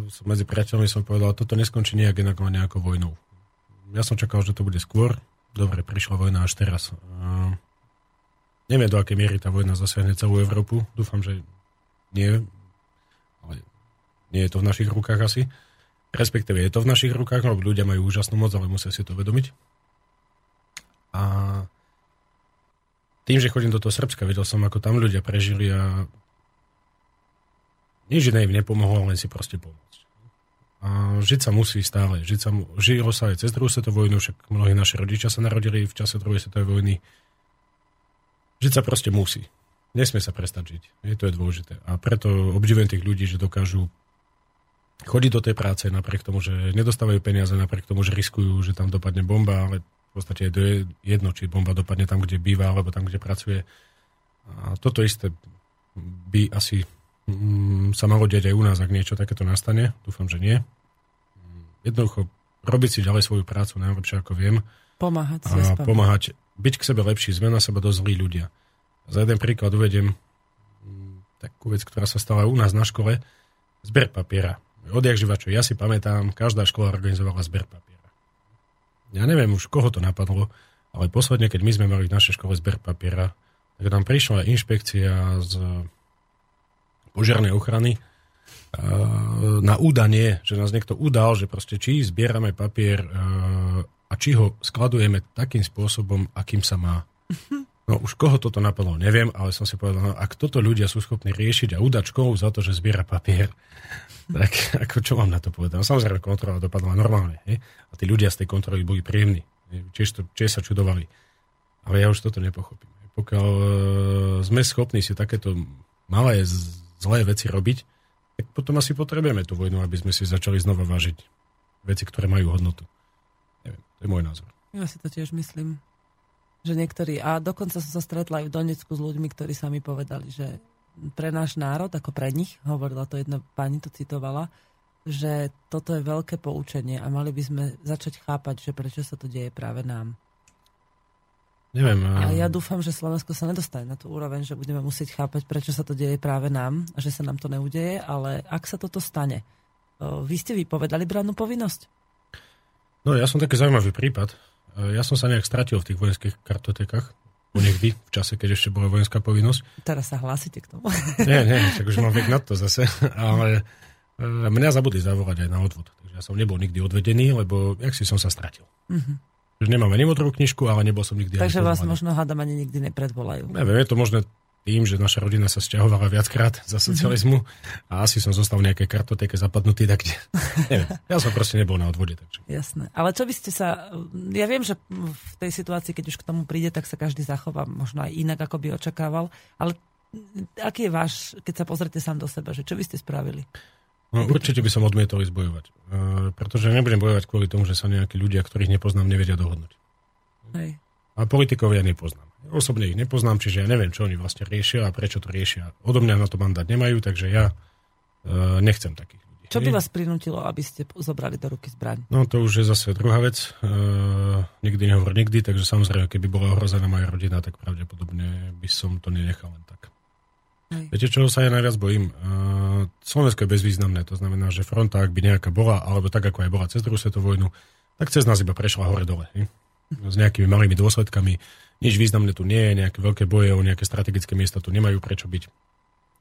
som medzi priateľmi som povedal, toto neskončí nejak inak nejakou vojnou. Ja som čakal, že to bude skôr. Dobre, prišla vojna až teraz. Uh, neviem, do akej miery tá vojna zasiahne celú Európu. Dúfam, že nie. Nie je to v našich rukách asi. Respektíve je to v našich rukách, lebo ľudia majú úžasnú moc, ale musia si to vedomiť. A tým, že chodím do toho Srbska, videl som, ako tam ľudia prežili a nič iné im nepomohlo, len si proste pomôcť. A žiť sa musí stále. Žiť sa, mu- žilo sa aj cez druhú svetovú vojnu, však mnohí naši rodičia sa narodili v čase druhej svetovej vojny. Žiť sa proste musí. Nesmie sa prestať žiť. Je to je dôležité. A preto obdivujem tých ľudí, že dokážu chodiť do tej práce napriek tomu, že nedostávajú peniaze, napriek tomu, že riskujú, že tam dopadne bomba, ale v podstate je jedno, či bomba dopadne tam, kde býva, alebo tam, kde pracuje. A toto isté by asi mm, sa malo diať aj u nás, ak niečo takéto nastane. Dúfam, že nie. Jednoducho robiť si ďalej svoju prácu najlepšie, ako viem Pomáhať si a pomáhať, byť k sebe lepší, sme na seba dosť zlí ľudia. Za jeden príklad uvedem mm, takú vec, ktorá sa stala u nás na škole, zber papiera. Odjak živa, čo ja si pamätám, každá škola organizovala zber papiera. Ja neviem už, koho to napadlo, ale posledne, keď my sme mali v našej škole zber papiera, tak tam prišla inšpekcia z požiarnej ochrany na údanie, že nás niekto udal, že proste či zbierame papier a či ho skladujeme takým spôsobom, akým sa má. No už koho toto napadlo, neviem, ale som si povedal, no, ak toto ľudia sú schopní riešiť a udať školu za to, že zbiera papier, tak ako čo mám na to povedať? No, samozrejme, kontrola dopadla normálne. Hej? A tí ľudia z tej kontroly boli príjemní. Tiež, to, tiež sa čudovali. Ale ja už toto nepochopím. Pokiaľ e, sme schopní si takéto malé zlé veci robiť, tak potom asi potrebujeme tú vojnu, aby sme si začali znova vážiť veci, ktoré majú hodnotu. Neviem, to je môj názor. Ja si to tiež myslím. Že niektorí, a dokonca som sa stretla aj v Donecku s ľuďmi, ktorí sami povedali, že pre náš národ, ako pre nich, hovorila to jedna pani, to citovala, že toto je veľké poučenie a mali by sme začať chápať, že prečo sa to deje práve nám. Neviem. A e, ja dúfam, že Slovensko sa nedostane na tú úroveň, že budeme musieť chápať, prečo sa to deje práve nám a že sa nám to neudeje, ale ak sa toto stane, o, vy ste vypovedali brannú povinnosť? No ja som taký zaujímavý prípad. E, Ja som sa nejak stratil v tých vojenských kartotekách. U nich vy, v čase, keď ešte bola vojenská povinnosť. Teraz sa hlásite k tomu. Nie, nie, tak už mám vek na to zase. Ale E, Mňa zabudli zavolať aj na odvod, takže ja som nebol nikdy odvedený, lebo jak si som sa stratil. Mm-hmm. Nemám ani modrú knižku, ale nebol som nikdy Takže vás možno hádam ani nikdy nepredvolajú. Neviem, je to možné tým, že naša rodina sa sťahovala viackrát za socializmu a asi som zostal v nejakej kartotéke zapadnutý, tak neviem. Ja som proste nebol na odvode. Takže. Jasné. Ale čo by ste sa... Ja viem, že v tej situácii, keď už k tomu príde, tak sa každý zachová možno aj inak, ako by očakával. Ale aký je váš, keď sa pozrete sám do seba, že čo by ste spravili? No, určite by som odmietol ísť bojovať. E, pretože nebudem bojovať kvôli tomu, že sa nejakí ľudia, ktorých nepoznám, nevedia dohodnúť. Hej. A politikov ja nepoznám. Osobne ich nepoznám, čiže ja neviem, čo oni vlastne riešia a prečo to riešia. Odo mňa na to mandát nemajú, takže ja e, nechcem takých ľudí. Čo by vás prinútilo, aby ste zobrali do ruky zbraň? No to už je zase druhá vec. E, nikdy nehovor nikdy, takže samozrejme, keby bola ohrozená moja rodina, tak pravdepodobne by som to nenechal len tak. Hej. Viete, čoho sa ja najviac bojím? Uh, Slovensko je bezvýznamné, to znamená, že fronta, ak by nejaká bola, alebo tak, ako aj bola cez druhú svetovú vojnu, tak cez nás iba prešla hore-dole. hej? S nejakými malými dôsledkami. Nič významné tu nie je, nejaké veľké boje o nejaké strategické miesta tu nemajú prečo byť.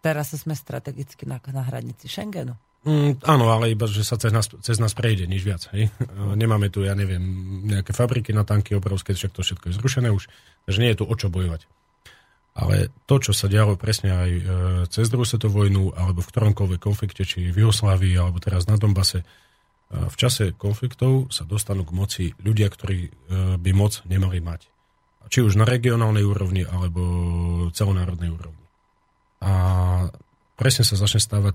Teraz sme strategicky na, na hranici Schengenu. Mm, áno, ale iba, že sa cez nás, cez nás prejde, nič viac. Hej? Uh, Nemáme tu, ja neviem, nejaké fabriky na tanky obrovské, však to všetko je zrušené už, takže nie je tu o čo bojovať. Ale to, čo sa dialo presne aj e, cez druhú svetovú vojnu, alebo v ktoromkoľvek konflikte, či v Jugoslávii, alebo teraz na Donbase, e, v čase konfliktov sa dostanú k moci ľudia, ktorí e, by moc nemali mať. Či už na regionálnej úrovni, alebo celonárodnej úrovni. A presne sa začne stávať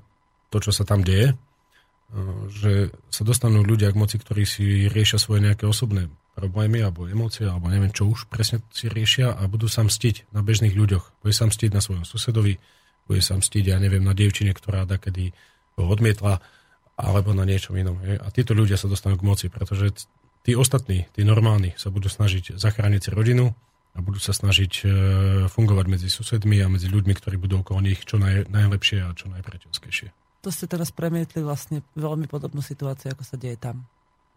to, čo sa tam deje, e, že sa dostanú ľudia k moci, ktorí si riešia svoje nejaké osobné problémy alebo emócie, alebo neviem čo už presne si riešia a budú sa mstiť na bežných ľuďoch. Bude sa mstiť na svojom susedovi, bude sa mstiť, ja neviem, na dievčine, ktorá kedy ho odmietla, alebo na niečom inom. A títo ľudia sa dostanú k moci, pretože tí ostatní, tí normálni, sa budú snažiť zachrániť si rodinu a budú sa snažiť e, fungovať medzi susedmi a medzi ľuďmi, ktorí budú okolo nich čo naj, najlepšie a čo najpriateľskejšie. To ste teraz premietli vlastne veľmi podobnú situáciu, ako sa deje tam.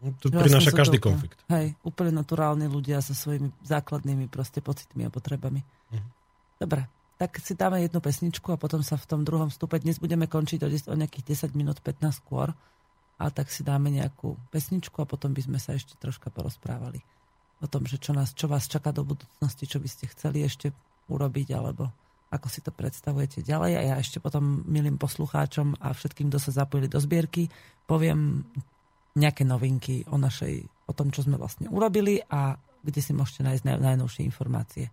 No, To prináša vlastne sú každý to- konflikt. Hej, úplne naturálni ľudia so svojimi základnými proste pocitmi a potrebami. Mhm. Dobre, tak si dáme jednu pesničku a potom sa v tom druhom vstupe, dnes budeme končiť o, 10, o nejakých 10 minút, 15 skôr, a tak si dáme nejakú pesničku a potom by sme sa ešte troška porozprávali o tom, že čo, nás, čo vás čaká do budúcnosti, čo by ste chceli ešte urobiť, alebo ako si to predstavujete ďalej. A ja ešte potom milým poslucháčom a všetkým, kto sa zapojili do zbierky, poviem nejaké novinky o našej, o tom, čo sme vlastne urobili a kde si môžete nájsť naj, najnovšie informácie.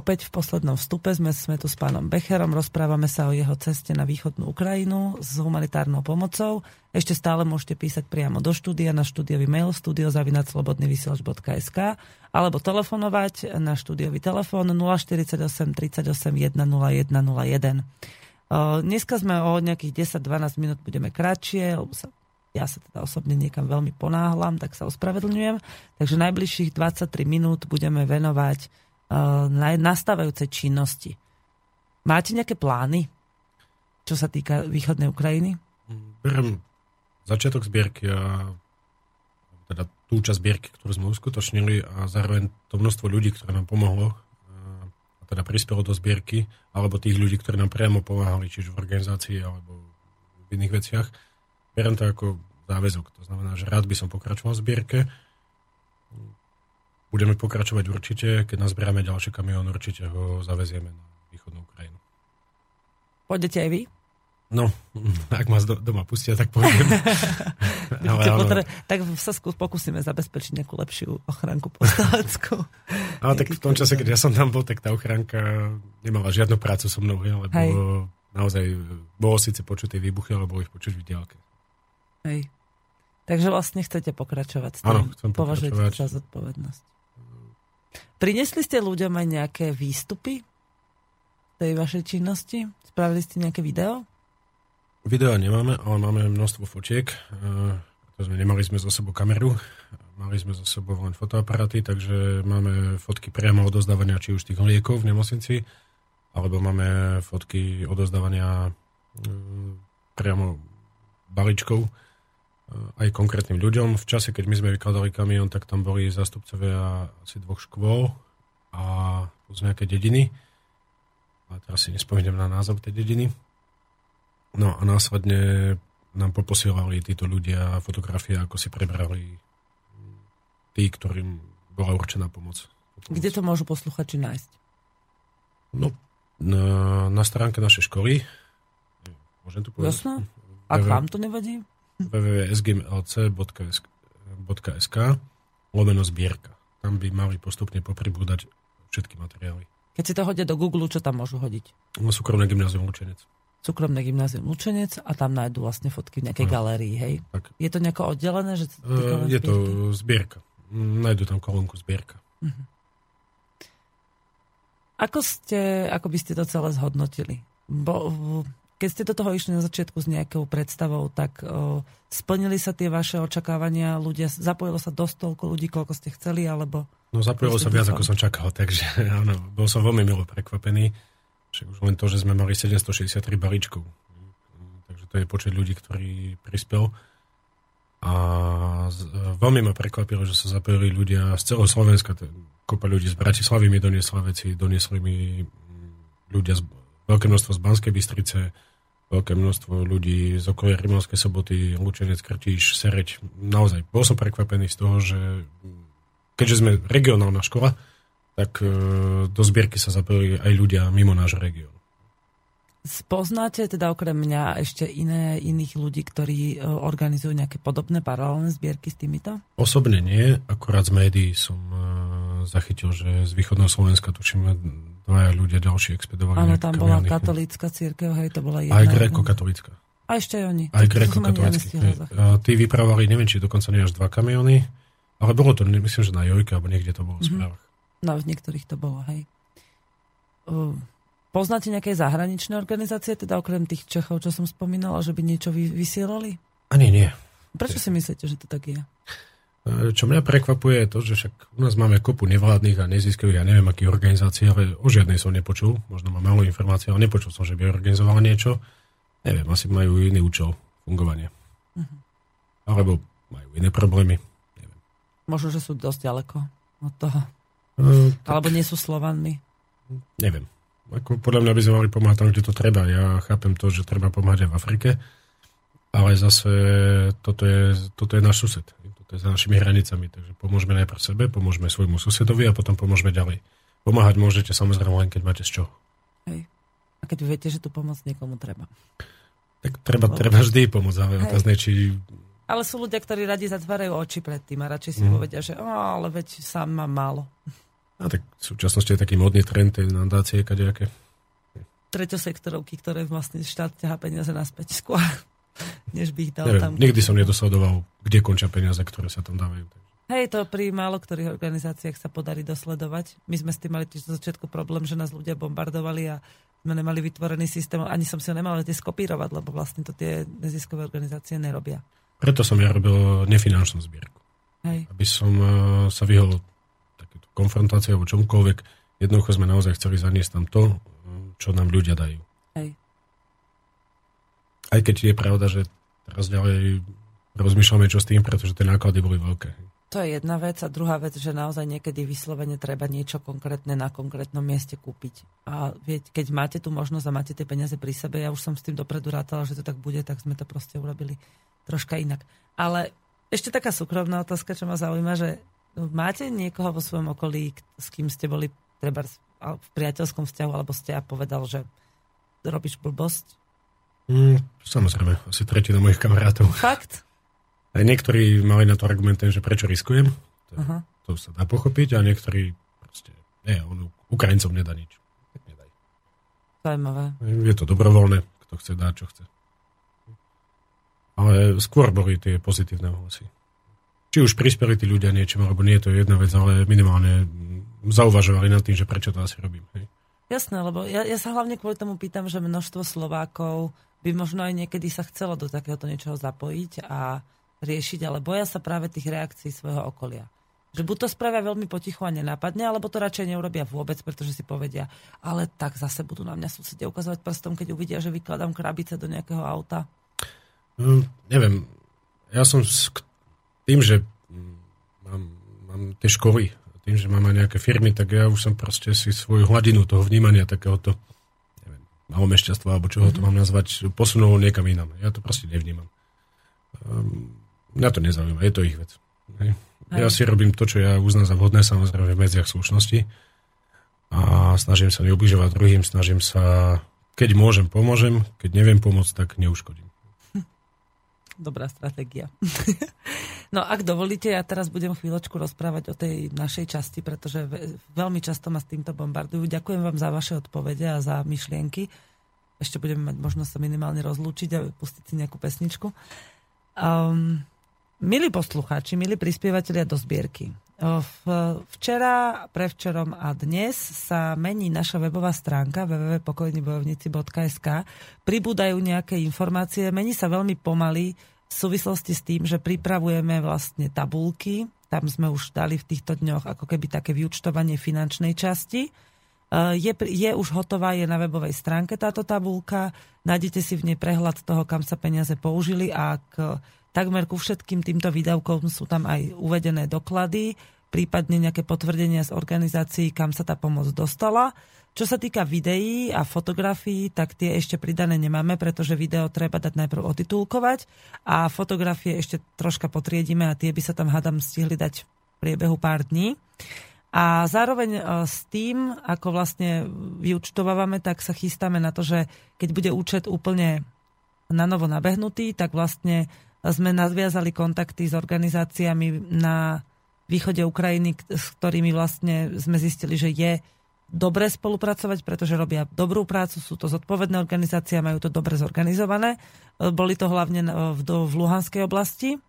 Opäť v poslednom vstupe sme, sme tu s pánom Becherom, rozprávame sa o jeho ceste na východnú Ukrajinu s humanitárnou pomocou. Ešte stále môžete písať priamo do štúdia na štúdiový mail studiozavinaclobodnyvysielač.sk alebo telefonovať na štúdiový telefón 048 38 101 0101. Dneska sme o nejakých 10-12 minút budeme kratšie, lebo sa ja sa teda osobne niekam veľmi ponáhlam, tak sa ospravedlňujem. Takže najbližších 23 minút budeme venovať na nastávajúcej činnosti. Máte nejaké plány, čo sa týka východnej Ukrajiny? Beriem začiatok zbierky a teda tú časť zbierky, ktorú sme uskutočnili a zároveň to množstvo ľudí, ktoré nám pomohlo a teda prispelo do zbierky, alebo tých ľudí, ktorí nám priamo pomáhali, čiže v organizácii alebo v iných veciach. Beriem to ako záväzok. To znamená, že rád by som pokračoval v zbierke Budeme pokračovať určite, keď nazberáme ďalší kamión, určite ho zavezieme na východnú Ukrajinu. Pôjdete aj vy? No, ak ma doma pustia, tak pôjdem. ale. Potre... Tak sa skús, pokúsime zabezpečiť nejakú lepšiu ochranku postaveckú. ale tak v tom čase, keď ja som tam bol, tak tá ochranka nemala žiadnu prácu so mnou, lebo Hej. naozaj bolo síce počuť tie výbuchy, ale bolo ich počuť v diálke. Hej. Takže vlastne chcete pokračovať s tým. Áno, chcem Považujete pokračovať. za zodpovednosť. Prinesli ste ľuďom aj nejaké výstupy tej vašej činnosti? Spravili ste nejaké video? Video nemáme, ale máme množstvo fotiek. Sme, nemali sme zo sebou kameru, mali sme zo sebou len fotoaparaty, takže máme fotky priamo odozdávania či už tých liekov v nemocnici, alebo máme fotky odozdávania e, priamo balíčkov aj konkrétnym ľuďom. V čase, keď my sme vykladali kamión, tak tam boli zastupcovia asi dvoch škôl a z nejaké dediny. A teraz si nespomínam na názov tej dediny. No a následne nám poposielali títo ľudia fotografie, ako si prebrali tí, ktorým bola určená pomoc. pomoc. Kde to môžu posluchači nájsť? No, na, na stránke našej školy. Môžem tu povedať? Jasno. Ak vám to nevadí? www.sgmlc.sk lomeno zbierka. Tam by mali postupne popribúdať všetky materiály. Keď si to hodia do Google, čo tam môžu hodiť? No, súkromné gymnázium Lučenec. Súkromné gymnázium Lučenec a tam nájdú vlastne fotky v nejakej no, galérii, hej? Tak. Je to nejako oddelené? Že uh, je to zbierka. Nájdu tam kolónku zbierka. Uh-huh. Ako, ste, ako by ste to celé zhodnotili? Bo, keď ste do toho išli na začiatku s nejakou predstavou, tak o, splnili sa tie vaše očakávania, ľudia, zapojilo sa dosť toľko ľudí, koľko ste chceli, alebo... No zapojilo sa viac, ako som čakal, takže áno, bol som veľmi milo prekvapený. Však už len to, že sme mali 763 balíčkov. Takže to je počet ľudí, ktorí prispel. A z, veľmi ma prekvapilo, že sa zapojili ľudia z celého Slovenska. Kopa ľudí z Bratislavy mi doniesla veci, doniesli mi ľudia z, veľké množstvo z Banskej Bystrice, veľké množstvo ľudí z okolia Rimavskej soboty, Lučenec, Krtíš, Sereď. Naozaj, bol som prekvapený z toho, že keďže sme regionálna škola, tak e, do zbierky sa zapojili aj ľudia mimo náš región. Poznáte teda okrem mňa ešte iné, iných ľudí, ktorí e, organizujú nejaké podobné paralelné zbierky s týmito? Osobne nie, akurát z médií som e, zachytil, že z východného Slovenska tuším dvaja ľudia ďalší expedovali. Áno, tam bola katolícka církev, hej, to bola jedna. Aj gréko-katolícka. A ešte oni. Aj gréko-katolícky. Tí vypravovali, neviem, či dokonca nie až dva kamiony, ale bolo to, myslím, že na Jojke, alebo niekde to bolo v mhm. správach. No, v niektorých to bolo, hej. Poznáte nejaké zahraničné organizácie, teda okrem tých Čechov, čo som spomínala, že by niečo vysielali? Ani nie. Prečo si myslíte, že to tak je? E, čo mňa prekvapuje je to, že však u nás máme kopu nevládnych a neziskových, ja neviem akých organizácií, ale o žiadnej som nepočul. Možno mám málo informácií, ale nepočul som, že by organizovala niečo. Neviem, asi majú iný účel fungovania. Uh-huh. Alebo majú iné problémy. Neviem. Možno, že sú dosť ďaleko od toho. Uh, tak... Alebo nie sú Slovanmi. Neviem. Ako podľa mňa by sme mali pomáhať tam, kde to treba. Ja chápem to, že treba pomáhať aj v Afrike, ale zase toto je, toto je náš sused to je za našimi hranicami. Takže pomôžeme najprv sebe, pomôžeme svojmu susedovi a potom pomôžeme ďalej. Pomáhať môžete samozrejme len, keď máte z čoho. Hej. A keď viete, že tu pomoc niekomu treba. Tak treba, Lebo... treba vždy pomôcť, ale Hej. otázne, či... Ale sú ľudia, ktorí radi zatvárajú oči pred tým a radšej si mm. povedia, že oh, ale veď sám mám málo. A tak v súčasnosti je taký modný trend, tie nadácie, kadejaké. Treťosektorovky, ktoré vlastne štát ťahá peniaze naspäť skôr, než by ich dal Neviem, tam. nikdy som nedosledoval, kde končia peniaze, ktoré sa tam dávajú. Hej, to pri málo ktorých organizáciách sa podarí dosledovať. My sme s tým mali tiež začiatku problém, že nás ľudia bombardovali a sme nemali vytvorený systém, ani som si ho nemal tie skopírovať, lebo vlastne to tie neziskové organizácie nerobia. Preto som ja robil nefinančnú zbierku. Hej. Aby som eh, sa vyhol takéto konfrontácii alebo čomkoľvek. Jednoducho sme naozaj chceli zaniesť tam to, eh, čo nám ľudia dajú. Hej. Aj keď je pravda, že teraz ďalej rozmýšľame, čo s tým, pretože tie náklady boli veľké. To je jedna vec. A druhá vec, že naozaj niekedy vyslovene treba niečo konkrétne na konkrétnom mieste kúpiť. A keď máte tú možnosť a máte tie peniaze pri sebe, ja už som s tým dopredu rátala, že to tak bude, tak sme to proste urobili troška inak. Ale ešte taká súkromná otázka, čo ma zaujíma, že máte niekoho vo svojom okolí, s kým ste boli treba v priateľskom vzťahu, alebo ste a povedal, že robíš blbosť? Mm, samozrejme, asi tretina mojich kamarátov. Fakt? Aj niektorí mali na to argumenty, že prečo riskujem. To, Aha. to sa dá pochopiť a niektorí proste, nie, on Ukrajincom nedá nič. Tak nedaj. Zaujímavé. Je to dobrovoľné, kto chce dá, čo chce. Ale skôr boli tie pozitívne hlasy. Či už prispeli tí ľudia niečím, alebo nie, to je jedna vec, ale minimálne mm, zauvažovali nad tým, že prečo to asi robím. Hej. Jasné, lebo ja, ja sa hlavne kvôli tomu pýtam, že množstvo Slovákov by možno aj niekedy sa chcelo do takéhoto niečoho zapojiť a riešiť, ale boja sa práve tých reakcií svojho okolia. Že buď to spravia veľmi potichu a nenápadne, alebo to radšej neurobia vôbec, pretože si povedia, ale tak zase budú na mňa susedia ukazovať prstom, keď uvidia, že vykladám krabice do nejakého auta. No, neviem, ja som s tým, že mm, mám, mám tie školy, tým, že mám aj nejaké firmy, tak ja už som proste si svoju hladinu toho vnímania takéhoto neviem, malomešťastva, alebo čoho to mám nazvať, posunul niekam inam. Ja to proste nevnímam. Um, mňa to nezaujíma, je to ich vec. Hej. Ja si robím to, čo ja uznám za vhodné, samozrejme v medziach slušnosti a snažím sa neubližovať druhým, snažím sa, keď môžem, pomôžem, keď neviem pomôcť, tak neuškodím. Dobrá stratégia. no ak dovolíte, ja teraz budem chvíľočku rozprávať o tej našej časti, pretože ve- veľmi často ma s týmto bombardujú. Ďakujem vám za vaše odpovede a za myšlienky. Ešte budeme mať možnosť sa minimálne rozlúčiť a pustiť si nejakú pesničku. Um, milí poslucháči, milí prispievateľia do zbierky. Včera, prevčerom a dnes sa mení naša webová stránka www.pokojnibojovníci.sk Pribúdajú nejaké informácie, mení sa veľmi pomaly v súvislosti s tým, že pripravujeme vlastne tabulky. Tam sme už dali v týchto dňoch ako keby také vyučtovanie finančnej časti. E, Je, je už hotová, je na webovej stránke táto tabulka. Nájdete si v nej prehľad toho, kam sa peniaze použili a k, takmer ku všetkým týmto výdavkom sú tam aj uvedené doklady, prípadne nejaké potvrdenia z organizácií, kam sa tá pomoc dostala. Čo sa týka videí a fotografií, tak tie ešte pridané nemáme, pretože video treba dať najprv otitulkovať a fotografie ešte troška potriedime a tie by sa tam, hádam, stihli dať v priebehu pár dní. A zároveň e, s tým, ako vlastne vyučtovávame, tak sa chystáme na to, že keď bude účet úplne na novo nabehnutý, tak vlastne sme nadviazali kontakty s organizáciami na východe Ukrajiny, s ktorými vlastne sme zistili, že je dobre spolupracovať, pretože robia dobrú prácu, sú to zodpovedné organizácie majú to dobre zorganizované. E, Boli to hlavne na- v, v Luhanskej oblasti.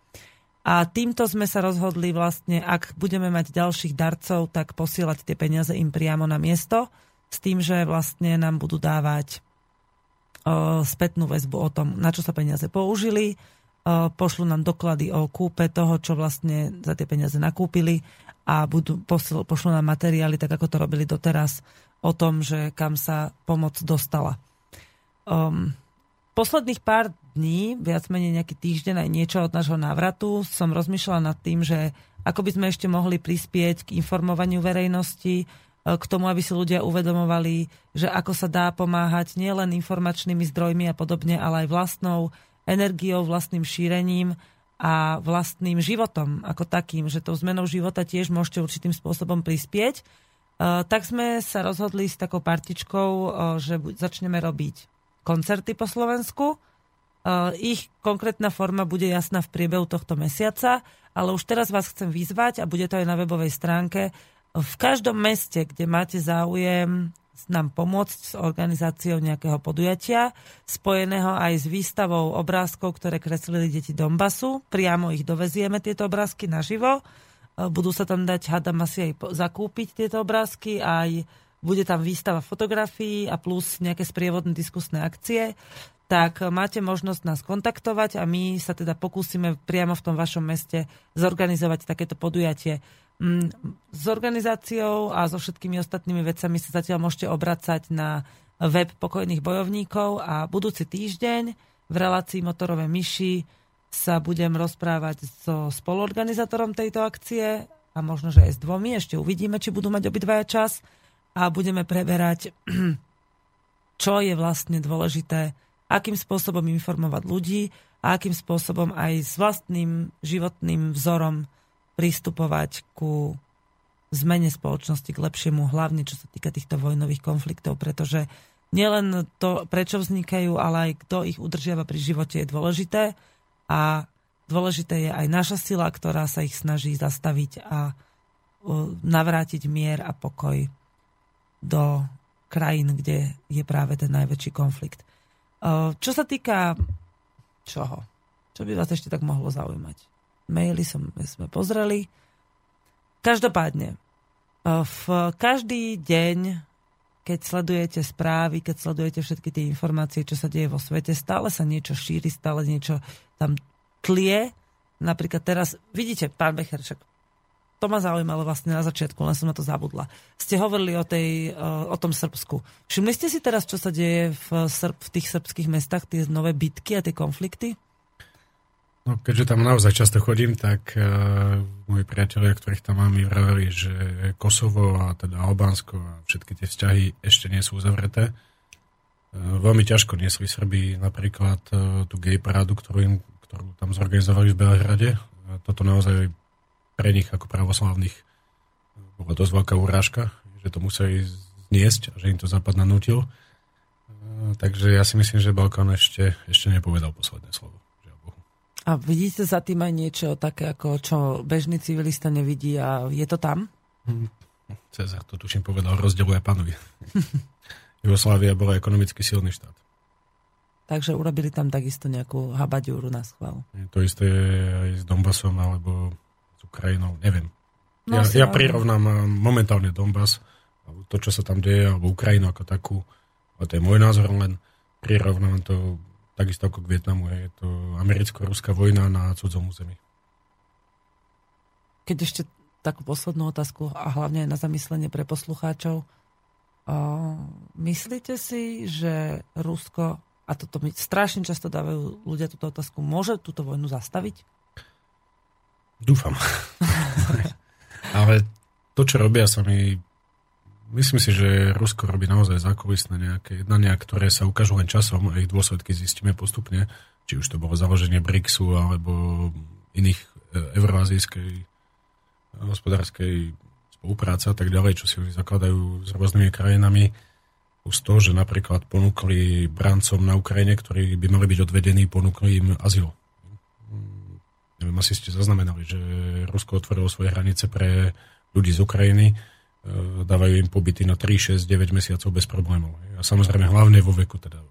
A týmto sme sa rozhodli vlastne, ak budeme mať ďalších darcov, tak posielať tie peniaze im priamo na miesto, s tým, že vlastne nám budú dávať o, spätnú väzbu o tom, na čo sa peniaze použili, o, pošlu nám doklady o kúpe toho, čo vlastne za tie peniaze nakúpili a budú, posl, pošlu nám materiály, tak ako to robili doteraz, o tom, že kam sa pomoc dostala. Um, posledných pár dní, viac menej nejaký týždeň aj niečo od nášho návratu, som rozmýšľala nad tým, že ako by sme ešte mohli prispieť k informovaniu verejnosti, e, k tomu, aby si ľudia uvedomovali, že ako sa dá pomáhať nielen informačnými zdrojmi a podobne, ale aj vlastnou energiou, vlastným šírením a vlastným životom ako takým, že tou zmenou života tiež môžete určitým spôsobom prispieť. E, Tak sme sa rozhodli s takou partičkou, e, že začneme robiť koncerty po Slovensku. Uh, ich konkrétna forma bude jasná v priebehu tohto mesiaca, ale už teraz vás chcem vyzvať a bude to aj na webovej stránke, V každom meste, kde máte záujem nám pomôcť s organizáciou nejakého podujatia, spojeného aj s výstavou obrázkov, ktoré kreslili deti Donbasu. Priamo ich dovezieme, tieto obrázky naživo. Budú sa tam dať, hádam asi aj zakúpiť tieto obrázky, aj bude tam výstava fotografií a plus nejaké sprievodné diskusné akcie tak máte možnosť nás kontaktovať a my sa teda pokúsime priamo v tom vašom meste zorganizovať takéto podujatie. Mm, S organizáciou a so všetkými ostatnými vecami sa zatiaľ môžete obracať na web pokojných bojovníkov a budúci týždeň v relácii Motorové myši sa budem rozprávať so spoluorganizátorom tejto akcie a možno, že aj s dvomi, ešte uvidíme, či budú mať obidvaja čas a budeme preberať, čo je vlastne dôležité akým spôsobom informovať ľudí a akým spôsobom aj s vlastným životným vzorom pristupovať ku zmene spoločnosti k lepšiemu, hlavne čo sa týka týchto vojnových konfliktov, pretože nielen to, prečo vznikajú, ale aj kto ich udržiava pri živote je dôležité a dôležité je aj naša sila, ktorá sa ich snaží zastaviť a navrátiť mier a pokoj do krajín, kde je práve ten najväčší konflikt. Čo sa týka čoho? Čo by vás ešte tak mohlo zaujímať? Maily som, sme pozreli. Každopádne, uh, v každý deň, keď sledujete správy, keď sledujete všetky tie informácie, čo sa deje vo svete, stále sa niečo šíri, stále niečo tam tlie. Napríklad teraz, vidíte, pán Becher, to ma zaujímalo vlastne na začiatku, len som na to zabudla. Ste hovorili o, tej, o tom Srbsku. Všimli ste si teraz, čo sa deje v, Srb, v tých srbských mestách, tie nové bitky a tie konflikty? No, keďže tam naozaj často chodím, tak uh, moji priatelia, ktorých tam mám, mi vraveli, že Kosovo a teda Albánsko a všetky tie vzťahy ešte nie sú uzavreté. Uh, veľmi ťažko niesli Srbi napríklad uh, tú gay parádu, ktorú, im, ktorú tam zorganizovali v Belehrade. Toto naozaj pre nich ako pravoslavných bola dosť veľká urážka, že to museli zniesť a že im to Západ nanútil. Uh, takže ja si myslím, že Balkán ešte, ešte nepovedal posledné slovo. A vidíte za tým aj niečo také, ako čo bežný civilista nevidí a je to tam? Cezar to tuším povedal, rozdeľuje a panuje. Jugoslávia bola ekonomicky silný štát. Takže urobili tam takisto nejakú habaďúru na schvál. Je to isté aj s Donbasom alebo s Ukrajinou, neviem. No, ja, ja prirovnám momentálne Donbas, to, čo sa tam deje, alebo Ukrajinu ako takú, ale to je môj názor, len prirovnám to takisto ako k Vietnamu. Je to americko-ruská vojna na cudzom území. Keď ešte takú poslednú otázku a hlavne na zamyslenie pre poslucháčov. Myslíte si, že Rusko, a toto mi strašne často dávajú ľudia túto otázku, môže túto vojnu zastaviť? Dúfam. Ale to, čo robia sa mi... Myslím si, že Rusko robí naozaj zákulisné nejaké jednania, ktoré sa ukážu len časom a ich dôsledky zistíme postupne. Či už to bolo založenie BRICSu alebo iných e, euroazijskej e, hospodárskej spolupráce a tak ďalej, čo si oni zakladajú s rôznymi krajinami. Plus to, že napríklad ponúkli brancom na Ukrajine, ktorí by mali byť odvedení, ponúkli im azyl. Neviem, asi ste zaznamenali, že Rusko otvorilo svoje hranice pre ľudí z Ukrajiny, dávajú im pobyty na 3, 6, 9 mesiacov bez problémov. A samozrejme hlavne vo veku teda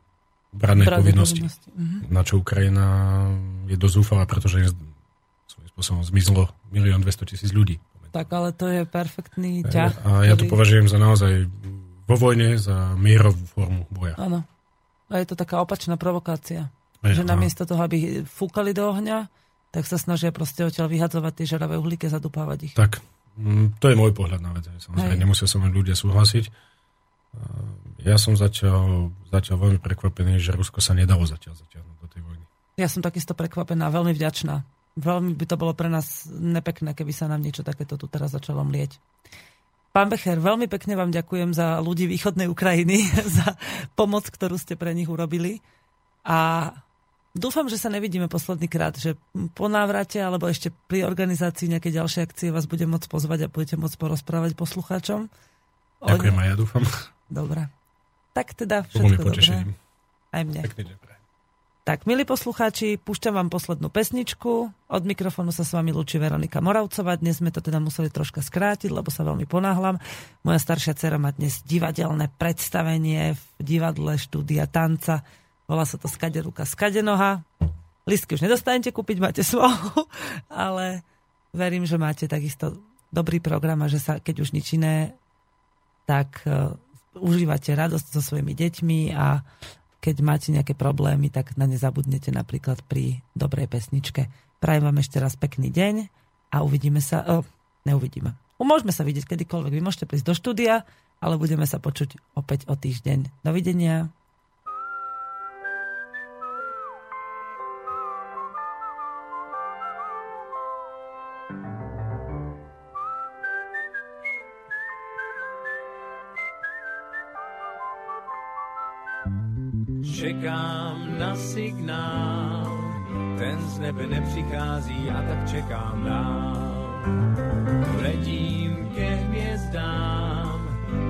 Branné povinnosti. povinnosti, mhm. Na čo Ukrajina je dosť zúfala, pretože svojím spôsobom zmizlo 1 200 tisíc ľudí. Tak ale to je perfektný ťah. A ja to považujem za naozaj vo vojne za mierovú formu boja. Áno. A je to taká opačná provokácia. Je, že áno. namiesto toho, aby fúkali do ohňa, tak sa snažia proste odtiaľ vyhadzovať tie žeravé uhlíky a zadupávať ich. Tak, to je môj pohľad na vec. Samozrejme, Hej. nemusia so mnou ľudia súhlasiť. A Ja som zatiaľ, zatiaľ veľmi prekvapený, že Rusko sa nedalo zatiaľ zatiahnuť do tej vojny. Ja som takisto prekvapená, veľmi vďačná. Veľmi by to bolo pre nás nepekné, keby sa nám niečo takéto tu teraz začalo mlieť. Pán Becher, veľmi pekne vám ďakujem za ľudí východnej Ukrajiny, za pomoc, ktorú ste pre nich urobili. A dúfam, že sa nevidíme posledný krát, že po návrate alebo ešte pri organizácii nejakej ďalšej akcie vás budem môcť pozvať a budete môcť porozprávať poslucháčom. O Ďakujem ne- a ja dúfam. Dobre. Tak teda všetko dobré. Aj mne. Pekný deň. Tak, milí poslucháči, púšťam vám poslednú pesničku. Od mikrofónu sa s vami lúči Veronika Moravcová. Dnes sme to teda museli troška skrátiť, lebo sa veľmi ponáhľam. Moja staršia dcera má dnes divadelné predstavenie v divadle štúdia tanca. Volá sa to Skade ruka, skade noha. Listky už nedostanete kúpiť, máte svoju, ale verím, že máte takisto dobrý program a že sa, keď už nič iné, tak uh, užívate radosť so svojimi deťmi a keď máte nejaké problémy, tak na ne zabudnete napríklad pri dobrej pesničke. Prajem vám ešte raz pekný deň a uvidíme sa, oh, neuvidíme. Môžeme sa vidieť kedykoľvek. Vy môžete prísť do štúdia, ale budeme sa počuť opäť o týždeň. Dovidenia. Signál, ten z nebe nepřichází a tak čekám dál. Letím ke hvězdám,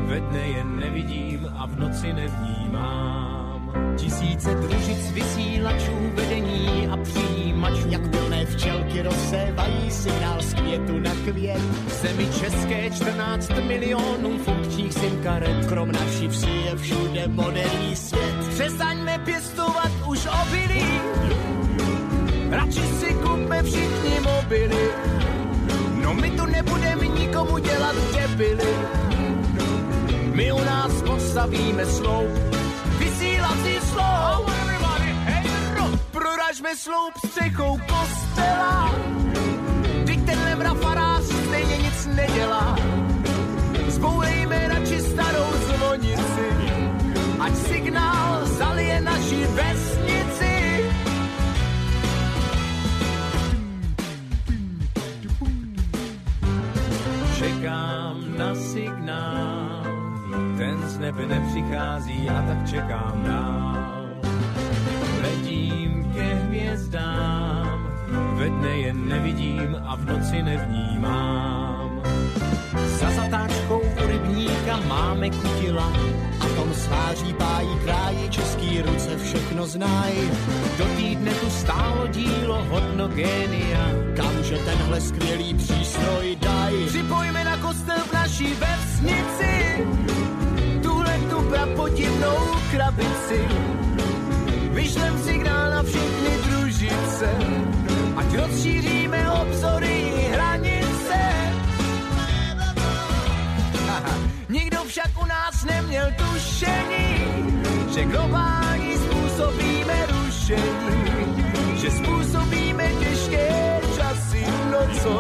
ve dne je nevidím a v noci nevnímám. Tisíce družic vysílačů, vedení a přijímačů. Jak plné včelky rozsévají signál z květu na květ. V zemi české 14 milionů funkčních sim karet. Krom naší vsi je všude moderní svět. Přestaňme pěstovat už obilí, radši si kupme všichni mobily. No my tu nebudeme nikomu dělat debily. My u nás postavíme sloup, vysílací sloup. Proražme sloup střechou kostela, Vždyť tenhle mrafarář stejně nic nedělá. Zbourejme radši starou zvonici, ať signál zalije naši vesnici. Čekám na signál, nebe nepřichází a tak čekám dál. Letím ke hvězdám, ve dne je nevidím a v noci nevnímám. Za zatáčkou u rybníka máme kutila. A tom sváří pájí kráji český ruce všechno znají. Do týdne tu stálo dílo hodno génia. Kamže tenhle skvělý přístroj daj. Připojme na kostel v naší vesnici prapodivnou krabici. Vyšlem signál na všechny družice, ať rozšíříme obzory i hranice. Nikdo však u nás neměl tušení, že globální způsobíme rušení, že způsobíme těžké časy, no co,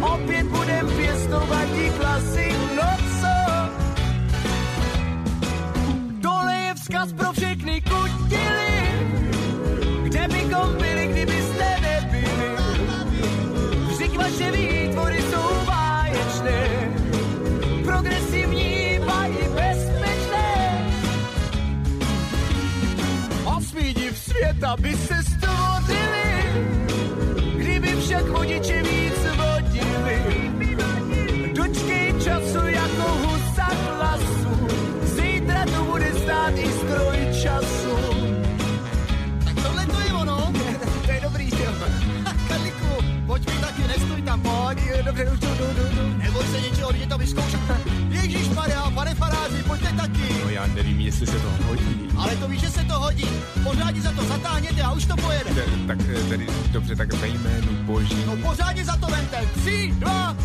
opět budem pěstovat ti klasy, Vzkaz pro všechny kutily, kde bychom byli, kdybyste nebyli. Vždyť vaše výtvory jsou báječné, progresivní a i bezpečné. Osmý div světa by se stvořili, kdyby však vodiče víc vodili. Dočkej času jako husa hlasu, zítra tu bude stát i pojď. Dobře, už jdu, jdu, jdu, jdu. Neboj se ničeho, jdi to vyzkoušet. Ježíš Maria, pane faráři, pojďte taky. No já nevím, jestli se to hodí. Ale to víš, že se to hodí. Pořádně za to zatáhněte a už to pojede. Tak, tak tedy, dobře, tak ve jménu boží. No pořádně za to vente. Tři, dva,